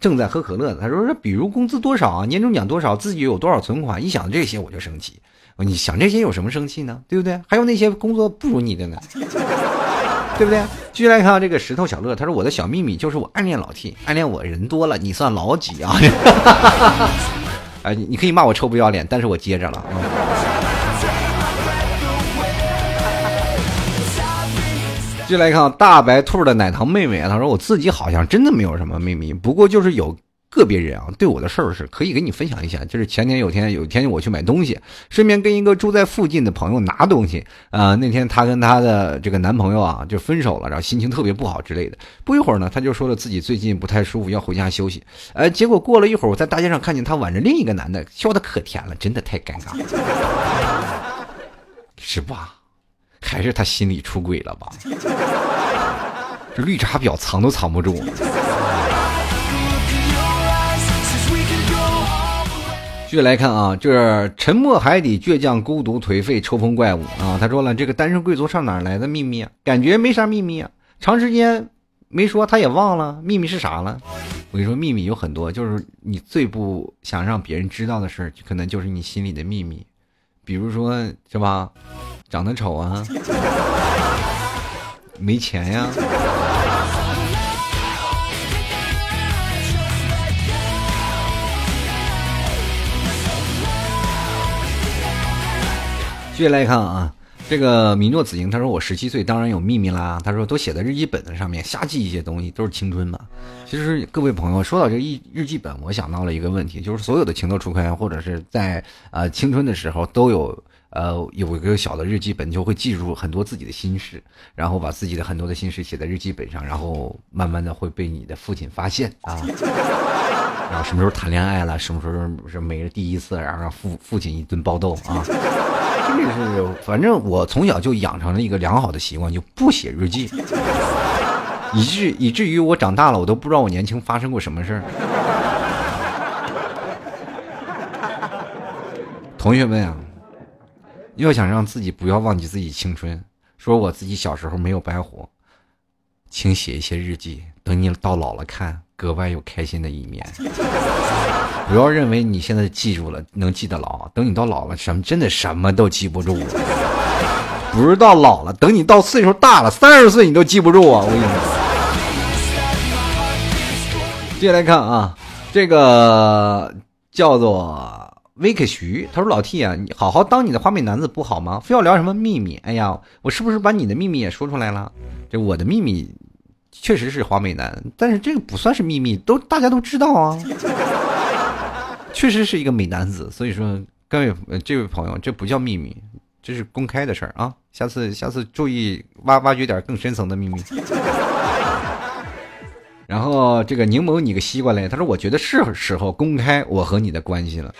正在喝可乐的，他说说，比如工资多少啊，年终奖多少，自己有多少存款，一想这些我就生气。你想这些有什么生气呢？对不对？还有那些工作不如你的呢，对不对？继续来看这个石头小乐，他说我的小秘密就是我暗恋老 T，暗恋我人多了，你算老几啊？哎，你可以骂我臭不要脸，但是我接着了啊。续来看大白兔的奶糖妹妹啊，她说我自己好像真的没有什么秘密，不过就是有个别人啊对我的事儿是可以跟你分享一下。就是前天有天有一天我去买东西，顺便跟一个住在附近的朋友拿东西啊。那天她跟她的这个男朋友啊就分手了，然后心情特别不好之类的。不一会儿呢，她就说了自己最近不太舒服，要回家休息。呃，结果过了一会儿，我在大街上看见她挽着另一个男的，笑得可甜了，真的太尴尬了，是吧？还是他心里出轨了吧？这绿茶婊藏都藏不住。继续来看啊，就是沉默海底倔强孤独颓废抽风怪物啊。他说了，这个单身贵族上哪来的秘密啊？感觉没啥秘密啊，长时间没说他也忘了秘密是啥了。我跟你说，秘密有很多，就是你最不想让别人知道的事可能就是你心里的秘密。比如说，是吧？长得丑啊，没钱呀。继续来看啊。这个米诺子英他说我十七岁当然有秘密啦。他说都写在日记本子上面，瞎记一些东西都是青春嘛。其实各位朋友说到这日日记本，我想到了一个问题，就是所有的情窦初开或者是在呃青春的时候都有呃有一个小的日记本，就会记住很多自己的心事，然后把自己的很多的心事写在日记本上，然后慢慢的会被你的父亲发现啊。然后什么时候谈恋爱了，什么时候是没了第一次，然后让父父亲一顿暴揍啊。这是，反正我从小就养成了一个良好的习惯，就不写日记，以至以至于我长大了，我都不知道我年轻发生过什么事儿。同学们啊，要想让自己不要忘记自己青春，说我自己小时候没有白活，请写一些日记，等你到老了看。格外有开心的一面，不要认为你现在记住了能记得牢，等你到老了，什么真的什么都记不住。不是到老了，等你到岁数大了，三十岁你都记不住啊！我跟你说。接下来看啊，这个叫做威克徐，他说：“老 T 啊，你好好当你的花美男子不好吗？非要聊什么秘密？哎呀，我是不是把你的秘密也说出来了？这我的秘密。”确实是花美男，但是这个不算是秘密，都大家都知道啊。确实是一个美男子，所以说各位这位朋友，这不叫秘密，这是公开的事儿啊。下次下次注意挖挖掘点更深层的秘密。然后这个柠檬，你个西瓜嘞？他说我觉得是时候公开我和你的关系了。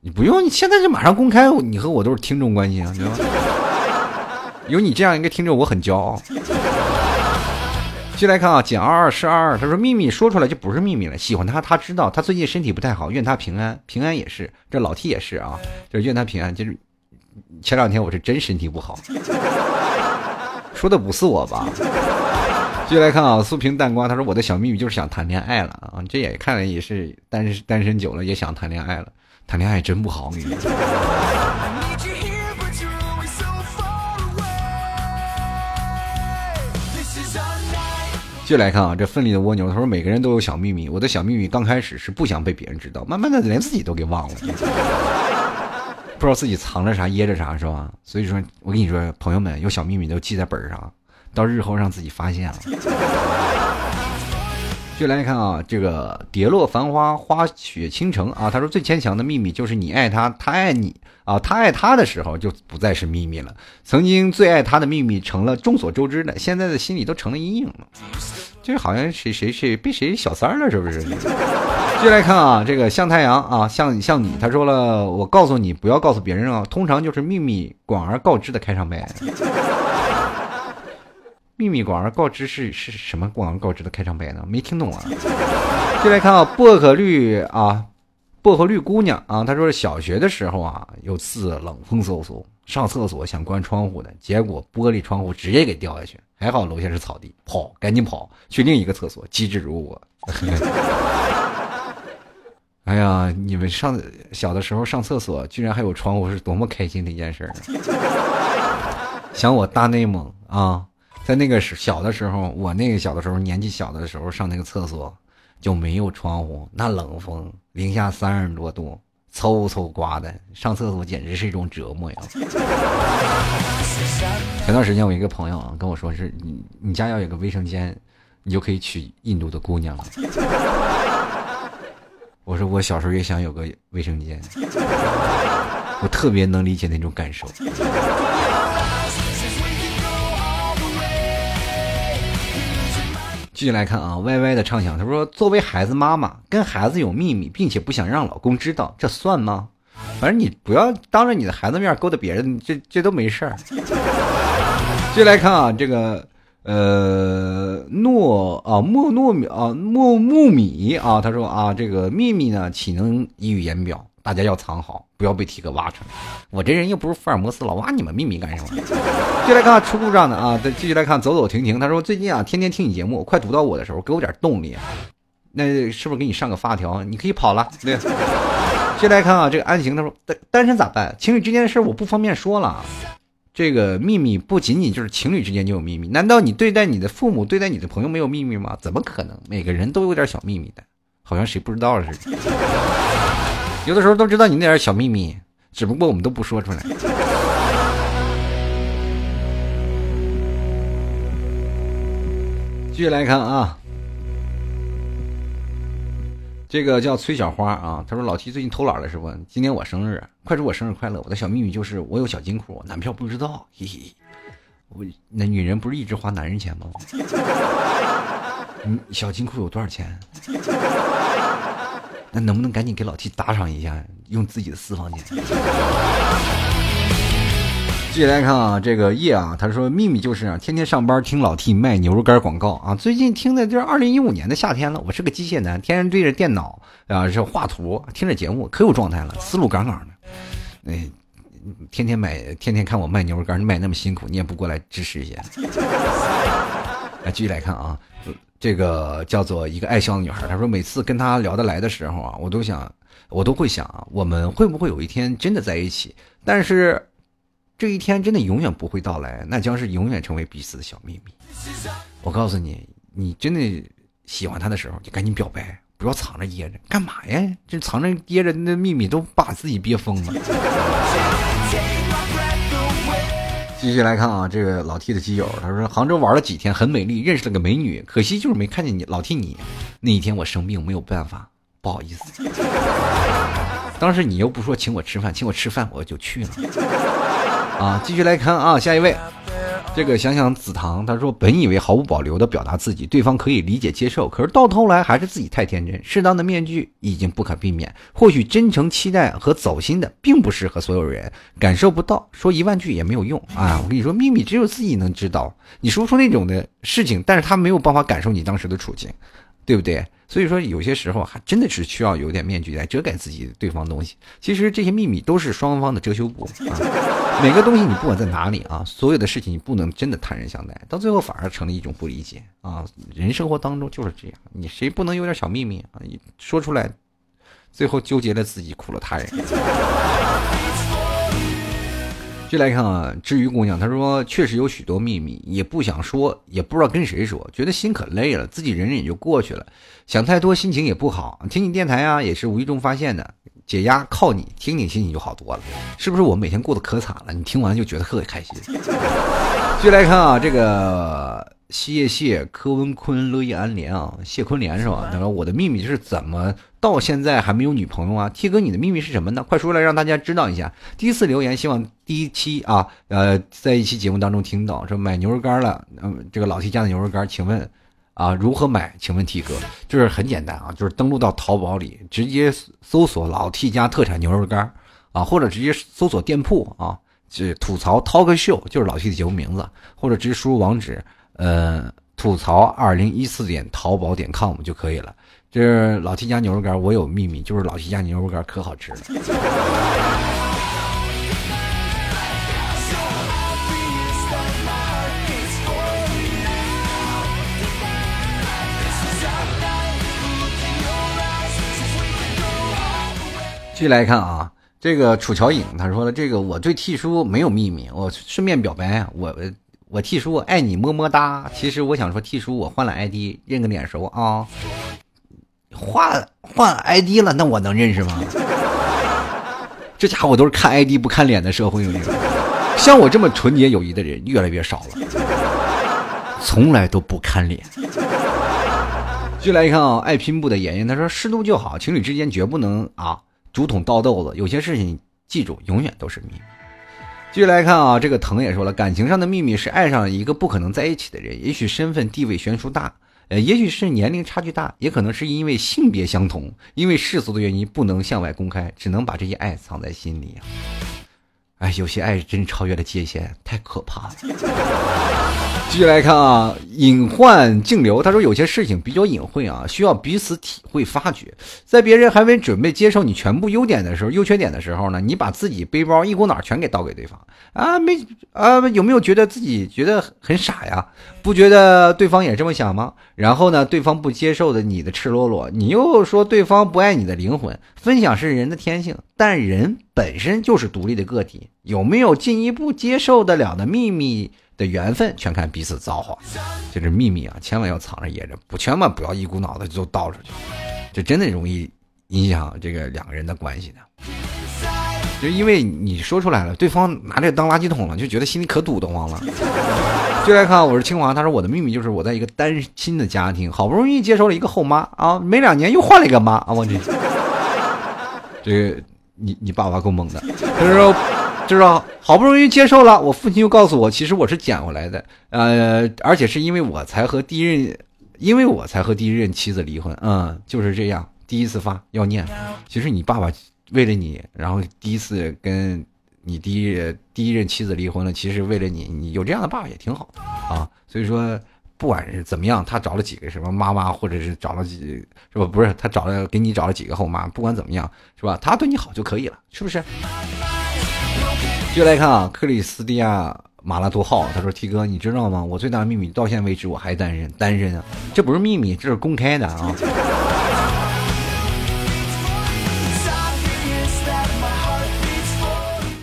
你不用，你现在就马上公开，你和我都是听众关系啊，你知道吗？有你这样一个听众，我很骄傲。继续来看啊，减二二是二二，他说秘密说出来就不是秘密了。喜欢他，他知道他最近身体不太好，愿他平安，平安也是。这老 T 也是啊，就是愿他平安。就是前两天我是真身体不好，说的不是我吧？继续来看啊，素平淡光，他说我的小秘密就是想谈恋爱了啊，这也看来也是单身单身久了也想谈恋爱了，谈恋爱真不好，你。继续来看啊，这奋力的蜗牛，他说每个人都有小秘密。我的小秘密刚开始是不想被别人知道，慢慢的连自己都给忘了，不知道自己藏着啥掖着啥，是吧？所以说我跟你说，朋友们有小秘密都记在本上，到日后让自己发现了。继续来看啊，这个蝶落繁花花雪倾城啊，他说最牵强的秘密就是你爱他，他爱你。啊，他爱他的时候就不再是秘密了。曾经最爱他的秘密成了众所周知的，现在的心里都成了阴影了。这好像谁谁谁被谁小三了，是不是？继续来看啊，这个向太阳啊，向向你，他说了，我告诉你不要告诉别人啊，通常就是秘密广而告之的开场白。秘密广而告之是是什么广而告之的开场白呢？没听懂啊。继续来看啊，薄荷绿啊。薄荷绿姑娘啊，她说小学的时候啊，有次冷风嗖嗖，上厕所想关窗户的，结果玻璃窗户直接给掉下去，还好楼下是草地，跑，赶紧跑去另一个厕所，机智如我。哎呀，你们上小的时候上厕所居然还有窗户，是多么开心的一件事儿。想我大内蒙啊，在那个时小的时候，我那个小的时候年纪小的时候上那个厕所。就没有窗户，那冷风，零下三十多度，嗖嗖刮的，上厕所简直是一种折磨呀。前段时间我一个朋友啊跟我说，是你你家要有个卫生间，你就可以娶印度的姑娘了。我说我小时候也想有个卫生间，我特别能理解那种感受。继续来看啊，歪歪的畅想，他说：“作为孩子妈妈，跟孩子有秘密，并且不想让老公知道，这算吗？反正你不要当着你的孩子面勾搭别人，这这都没事儿。”继续来看啊，这个呃诺啊莫诺米啊莫木米啊，他说啊，这个秘密呢，岂能溢于言表？大家要藏好，不要被体格挖出来。我这人又不是福尔摩斯，老挖你们秘密干什么？继续来看出故障的啊，再继续来看走走停停。他说最近啊，天天听你节目，快读到我的时候，给我点动力。那是不是给你上个发条？你可以跑了。对。接来看啊，这个安行他说单单身咋办？情侣之间的事我不方便说了。这个秘密不仅仅就是情侣之间就有秘密，难道你对待你的父母、对待你的朋友没有秘密吗？怎么可能？每个人都有点小秘密的，好像谁不知道似的。有的时候都知道你那点小秘密，只不过我们都不说出来。继续来看啊，这个叫崔小花啊，他说老七最近偷懒了是不？今天我生日，快祝我生日快乐！我的小秘密就是我有小金库，男票不知道，嘿嘿。我那女人不是一直花男人钱吗？嗯，小金库有多少钱？那能不能赶紧给老 T 打赏一下，用自己的私房钱？继续来看啊，这个叶啊，他说秘密就是啊，天天上班听老 T 卖牛肉干广告啊。最近听的就是二零一五年的夏天了，我是个机械男，天天对着电脑啊，是画图，听着节目可有状态了，思路杠杠的。哎，天天买，天天看我卖牛肉干，卖那么辛苦，你也不过来支持一下？来，继续来看啊。这个叫做一个爱笑的女孩，她说每次跟她聊得来的时候啊，我都想，我都会想啊，我们会不会有一天真的在一起？但是这一天真的永远不会到来，那将是永远成为彼此的小秘密。我告诉你，你真的喜欢他的时候，就赶紧表白，不要藏着掖着，干嘛呀？这藏着掖着那秘密都把自己憋疯了。继续来看啊，这个老 T 的基友，他说杭州玩了几天，很美丽，认识了个美女，可惜就是没看见你老 T 你。那一天我生病，没有办法，不好意思。当时你又不说请我吃饭，请我吃饭我就去了。啊，继续来看啊，下一位，这个想想紫堂，他说本以为毫无保留的表达自己，对方可以理解接受，可是到头来还是自己太天真。适当的面具已经不可避免，或许真诚期待和走心的并不适合所有人，感受不到，说一万句也没有用啊！我跟你说，秘密只有自己能知道。你说出那种的事情，但是他没有办法感受你当时的处境，对不对？所以说，有些时候还真的是需要有点面具来遮盖自己对方东西。其实这些秘密都是双方的遮羞布啊。每个东西你不管在哪里啊，所有的事情你不能真的坦然相待，到最后反而成了一种不理解啊。人生活当中就是这样，你谁不能有点小秘密啊？你说出来，最后纠结了自己，苦了他人。继续来看啊，至于姑娘，她说确实有许多秘密，也不想说，也不知道跟谁说，觉得心可累了，自己忍忍也就过去了。想太多，心情也不好。听你电台啊，也是无意中发现的，解压靠你，听听心情就好多了。是不是我每天过得可惨了？你听完就觉得特别开心。继续来看啊，这个。谢谢柯文坤乐意安联啊，谢坤联是吧？他说我的秘密是怎么到现在还没有女朋友啊？T 哥，你的秘密是什么呢？快说来让大家知道一下。第一次留言，希望第一期啊，呃，在一期节目当中听到说买牛肉干了，嗯，这个老 T 家的牛肉干，请问啊如何买？请问 T 哥，就是很简单啊，就是登录到淘宝里直接搜索老 T 家特产牛肉干啊，或者直接搜索店铺啊，是吐槽 Talk Show，就是老 T 的节目名字，或者直接输入网址。呃，吐槽二零一四点淘宝点 com 就可以了。这是老 T 家牛肉干，我有秘密，就是老 T 家牛肉干可好吃了。继续来看啊，这个楚乔颖他说了，这个我对 T 叔没有秘密，我顺便表白我。我 T 叔爱你么么哒。其实我想说，T 叔我换了 ID，认个脸熟啊。换换 ID 了，那我能认识吗？这家伙都是看 ID 不看脸的社会有像我这么纯洁友谊的人越来越少了，从来都不看脸。继续来看啊，爱拼布的妍妍，他说适度就好，情侣之间绝不能啊竹筒倒豆子，有些事情记住，永远都是秘密。继续来看啊，这个腾也说了，感情上的秘密是爱上一个不可能在一起的人，也许身份地位悬殊大，呃，也许是年龄差距大，也可能是因为性别相同，因为世俗的原因不能向外公开，只能把这些爱藏在心里啊。哎，有些爱真超越了界限，太可怕了。继续来看啊，隐患净流。他说有些事情比较隐晦啊，需要彼此体会发掘。在别人还没准备接受你全部优点的时候、优缺点的时候呢，你把自己背包一股脑全给倒给对方啊？没啊？有没有觉得自己觉得很傻呀？不觉得对方也这么想吗？然后呢，对方不接受的你的赤裸裸，你又说对方不爱你的灵魂。分享是人的天性，但人本身就是独立的个体，有没有进一步接受得了的秘密？的缘分全看彼此造化，这是秘密啊，千万要藏着掖着，不千万不要一股脑的就倒出去，这真的容易影响这个两个人的关系的。就因为你说出来了，对方拿这个当垃圾桶了，就觉得心里可堵得慌了。就来看，我是清华，他说我的秘密就是我在一个单亲的家庭，好不容易接受了一个后妈啊，没两年又换了一个妈啊，我这，这个你你爸爸够猛的，他说。就是好不容易接受了，我父亲又告诉我，其实我是捡回来的，呃，而且是因为我才和第一任，因为我才和第一任妻子离婚，嗯，就是这样。第一次发要念，其实你爸爸为了你，然后第一次跟你第一第一任妻子离婚了，其实为了你，你有这样的爸爸也挺好啊。所以说，不管是怎么样，他找了几个什么妈妈，或者是找了几是吧？不是他找了给你找了几个后妈，不管怎么样，是吧？他对你好就可以了，是不是？就来看啊，克里斯蒂亚马拉多号，他说：“T 哥，你知道吗？我最大的秘密，到现在为止我还单身，单身啊！这不是秘密，这是公开的啊！”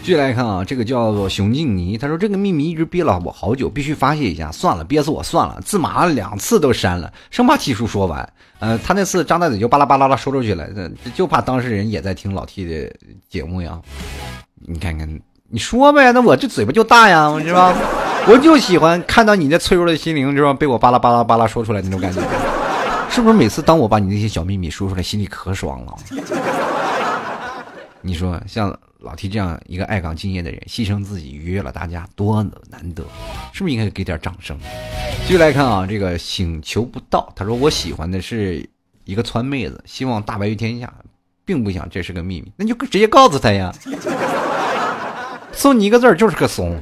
继续来看啊，这个叫做熊静妮，他说：“这个秘密一直憋了我好久，必须发泄一下。算了，憋死我算了，自麻两次都删了，生怕 T 叔说完。呃，他那次张大嘴就巴拉巴拉拉说出去了，就怕当事人也在听老 T 的节目呀。你看看。”你说呗，那我这嘴巴就大呀，是吧？我就喜欢看到你那脆弱的心灵，是吧？被我巴拉巴拉巴拉说出来那种感觉，是不是？每次当我把你那些小秘密说出来，心里可爽了。你说像老 T 这样一个爱岗敬业的人，牺牲自己愉悦了大家，多难得，是不是应该给点掌声？继续来看啊，这个请求不到，他说我喜欢的是一个川妹子，希望大白于天下，并不想这是个秘密，那就直接告诉他呀，送你一个字儿，就是个怂。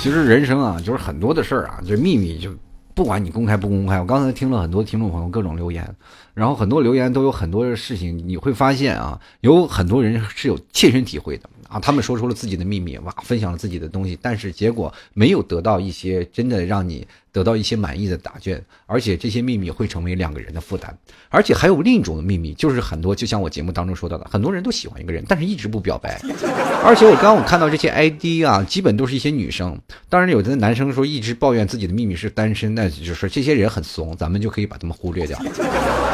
其实人生啊，就是很多的事儿啊，就秘密，就不管你公开不公开。我刚才听了很多听众朋友各种留言，然后很多留言都有很多的事情，你会发现啊，有很多人是有切身体会的啊，他们说出了自己的秘密，哇，分享了自己的东西，但是结果没有得到一些真的让你。得到一些满意的答卷，而且这些秘密会成为两个人的负担，而且还有另一种的秘密，就是很多就像我节目当中说到的，很多人都喜欢一个人，但是一直不表白。而且我刚刚我看到这些 ID 啊，基本都是一些女生，当然有的男生说一直抱怨自己的秘密是单身，那就是这些人很怂，咱们就可以把他们忽略掉。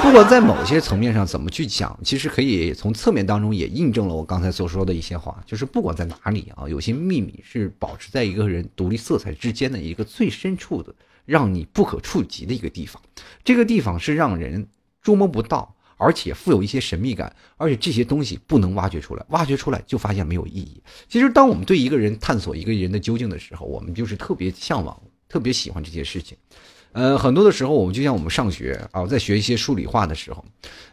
不管在某些层面上怎么去讲，其实可以从侧面当中也印证了我刚才所说的一些话，就是不管在哪里啊，有些秘密是保持在一个人独立色彩之间的一个最深处的。让你不可触及的一个地方，这个地方是让人捉摸不到，而且富有一些神秘感，而且这些东西不能挖掘出来，挖掘出来就发现没有意义。其实，当我们对一个人探索一个人的究竟的时候，我们就是特别向往、特别喜欢这些事情。呃，很多的时候，我们就像我们上学啊，在学一些数理化的时候，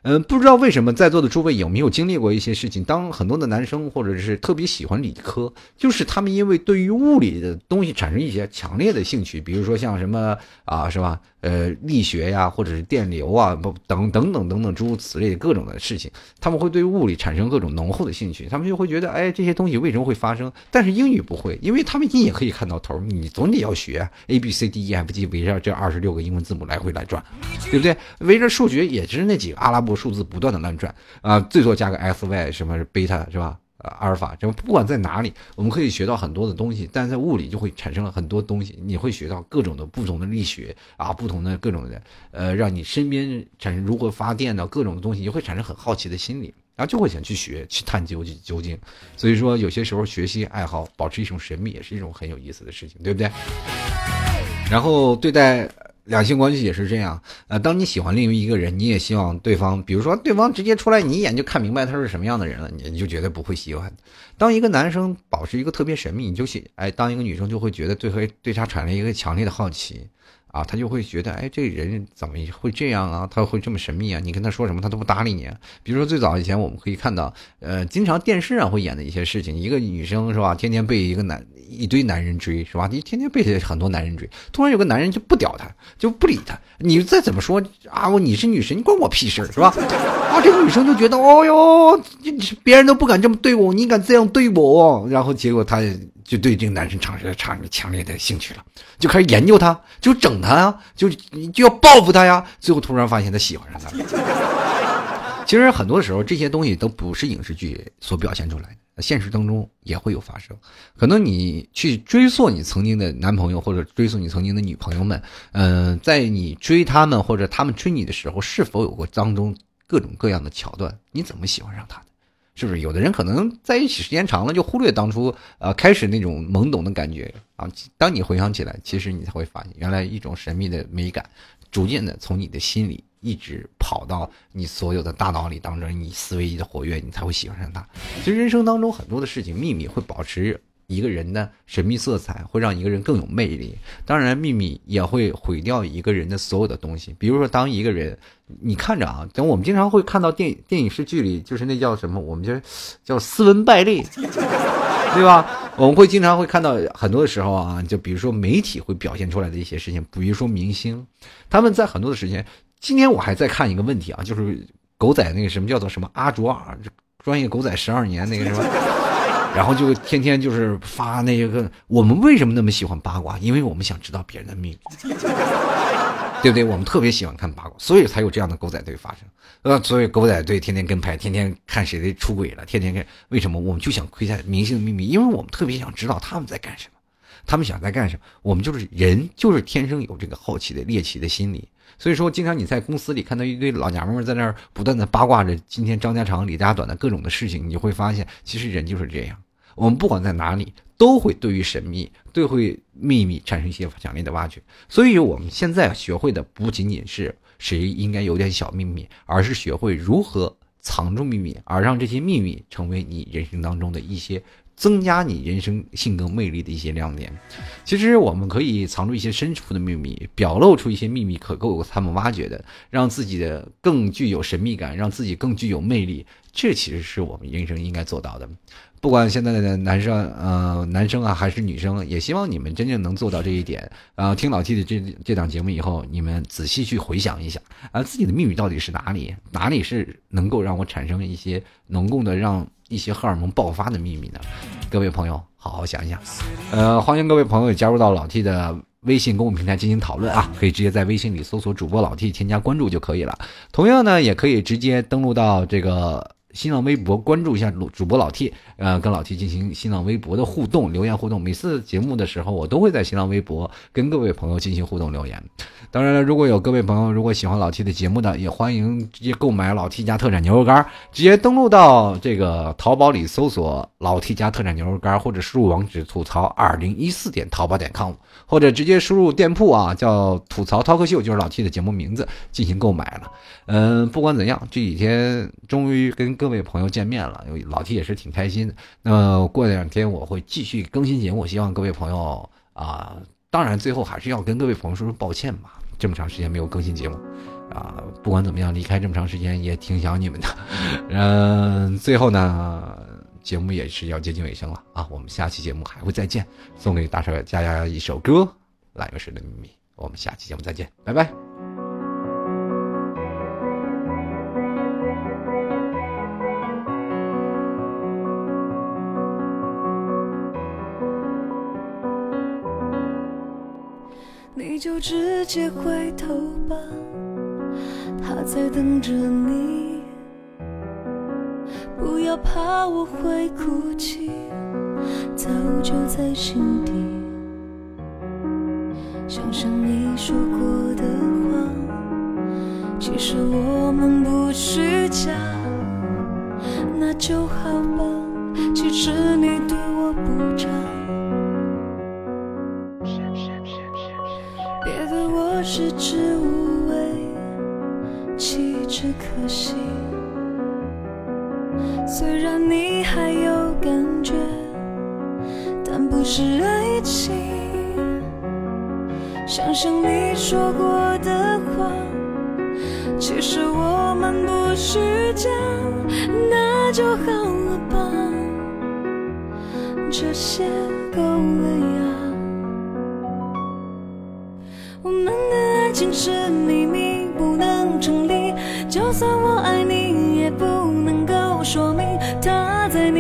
嗯，不知道为什么在座的诸位有没有经历过一些事情？当很多的男生或者是特别喜欢理科，就是他们因为对于物理的东西产生一些强烈的兴趣，比如说像什么啊，是吧？呃，力学呀，或者是电流啊，不等等等等等诸如此类的各种的事情，他们会对物理产生各种浓厚的兴趣，他们就会觉得，哎，这些东西为什么会发生？但是英语不会，因为他们一眼可以看到头，你总得要学 A B C D E F G，围绕这二十六个英文字母来回来转，对不对？围着数学也是那几个阿拉伯数字不断的乱转啊，最多加个 X Y 什么贝塔是吧？呃，阿尔法，就不管在哪里，我们可以学到很多的东西，但在物理就会产生了很多东西，你会学到各种的不同的力学啊，不同的各种的，呃，让你身边产生如何发电的各种的东西，你会产生很好奇的心理，然后就会想去学，去探究去究竟。所以说，有些时候学习爱好，保持一种神秘，也是一种很有意思的事情，对不对？然后对待。两性关系也是这样，呃，当你喜欢另一个人，你也希望对方，比如说对方直接出来，你一眼就看明白他是什么样的人了，你就绝对不会喜欢。当一个男生保持一个特别神秘，你就喜，哎，当一个女生就会觉得对和对他产生一个强烈的好奇。啊，他就会觉得，哎，这人怎么会这样啊？他会这么神秘啊？你跟他说什么，他都不搭理你。比如说最早以前，我们可以看到，呃，经常电视上会演的一些事情，一个女生是吧，天天被一个男一堆男人追是吧？你天天被很多男人追，突然有个男人就不屌他，就不理他。你再怎么说啊，我你是女神，你关我屁事是吧？啊，这个女生就觉得，哦哟，别人都不敢这么对我，你敢这样对我？然后结果她。就对这个男生产生产生强烈的兴趣了，就开始研究他，就整他啊，就就要报复他呀。最后突然发现他喜欢上他了。其实很多时候这些东西都不是影视剧所表现出来的，现实当中也会有发生。可能你去追溯你曾经的男朋友或者追溯你曾经的女朋友们，嗯，在你追他们或者他们追你的时候，是否有过当中各种各样的桥段？你怎么喜欢上他的？就是有的人可能在一起时间长了，就忽略当初呃开始那种懵懂的感觉啊？当你回想起来，其实你才会发现，原来一种神秘的美感，逐渐的从你的心里一直跑到你所有的大脑里当中，你思维的活跃，你才会喜欢上他。其实人生当中很多的事情，秘密会保持。一个人的神秘色彩会让一个人更有魅力，当然秘密也会毁掉一个人的所有的东西。比如说，当一个人，你看着啊，等我们经常会看到电影电影视剧里，就是那叫什么，我们叫叫斯文败类，对吧？我们会经常会看到很多的时候啊，就比如说媒体会表现出来的一些事情，比如说明星，他们在很多的时间，今天我还在看一个问题啊，就是狗仔那个什么叫做什么阿卓尔，专业狗仔十二年那个什么。然后就天天就是发那些个，我们为什么那么喜欢八卦？因为我们想知道别人的秘密，对不对？我们特别喜欢看八卦，所以才有这样的狗仔队发生。呃，所以狗仔队天天跟拍，天天看谁的出轨了，天天看。为什么？我们就想窥探明星的秘密，因为我们特别想知道他们在干什么，他们想在干什么。我们就是人，就是天生有这个好奇的猎奇的心理。所以说，经常你在公司里看到一堆老娘们们在那儿不断的八卦着今天张家长李家短的各种的事情，你就会发现，其实人就是这样。我们不管在哪里，都会对于神秘、对会秘密产生一些强烈的挖掘。所以，我们现在学会的不仅仅是谁应该有点小秘密，而是学会如何藏住秘密，而让这些秘密成为你人生当中的一些。增加你人生性格魅力的一些亮点。其实我们可以藏住一些深处的秘密，表露出一些秘密，可够他们挖掘的，让自己的更具有神秘感，让自己更具有魅力。这其实是我们人生应该做到的。不管现在的男生，呃，男生啊还是女生，也希望你们真正能做到这一点。啊，听老 T 的这这档节目以后，你们仔细去回想一下，啊，自己的秘密到底是哪里？哪里是能够让我产生一些能够的让。一些荷尔蒙爆发的秘密呢？各位朋友，好好想一想。呃，欢迎各位朋友加入到老 T 的微信公共平台进行讨论啊，可以直接在微信里搜索主播老 T，添加关注就可以了。同样呢，也可以直接登录到这个。新浪微博关注一下主主播老 T，呃，跟老 T 进行新浪微博的互动留言互动。每次节目的时候，我都会在新浪微博跟各位朋友进行互动留言。当然了，如果有各位朋友如果喜欢老 T 的节目的，也欢迎直接购买老 T 家特产牛肉干，直接登录到这个淘宝里搜索老 T 家特产牛肉干，或者输入网址吐槽二零一四点淘宝点 com，或者直接输入店铺啊，叫吐槽涛客秀，就是老 T 的节目名字进行购买了。嗯，不管怎样，这几天终于跟各位朋友见面了，老 T 也是挺开心的。那过两天我会继续更新节目，希望各位朋友啊，当然最后还是要跟各位朋友说声抱歉吧，这么长时间没有更新节目啊。不管怎么样，离开这么长时间也挺想你们的。嗯，最后呢，节目也是要接近尾声了啊，我们下期节目还会再见，送给大帅佳佳一首歌《蓝月时的秘密》，我们下期节目再见，拜拜。就直接回头吧，他在等着你。不要怕我会哭泣，早就在心底。想想你说过的话，其实我们不虚假，那就好吧。其实你对我不差。食之无味，弃之可惜。虽然你还有感觉，但不是爱情。想想你说过的话，其实我们不虚假，那就好了吧。这些够了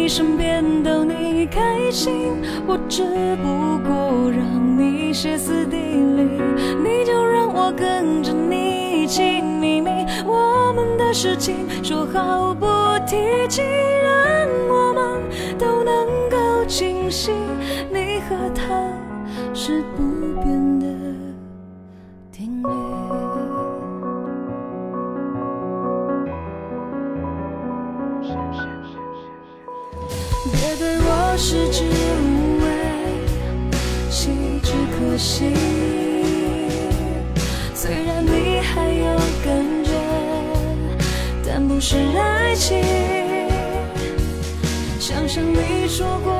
身边逗你开心。我只不过让你歇斯底里，你就让我跟着你一起秘密。我们的事情说好不提起，让我们都能够清晰。你和他是是爱情。想象你说过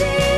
energy.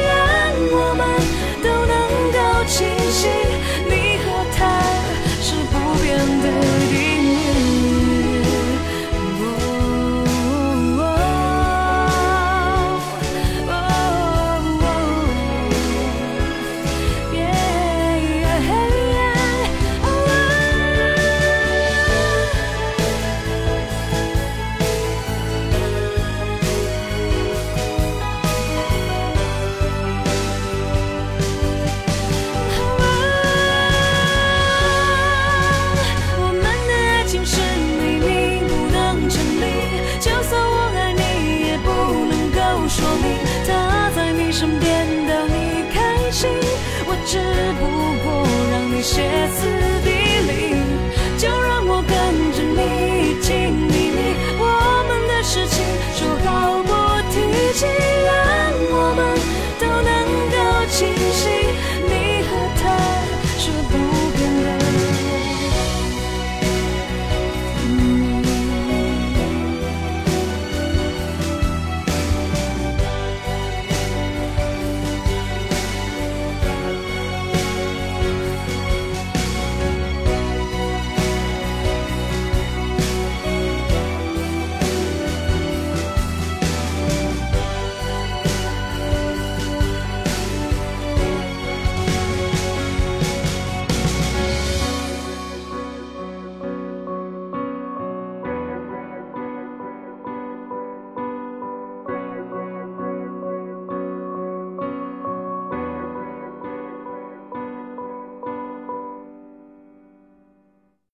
写词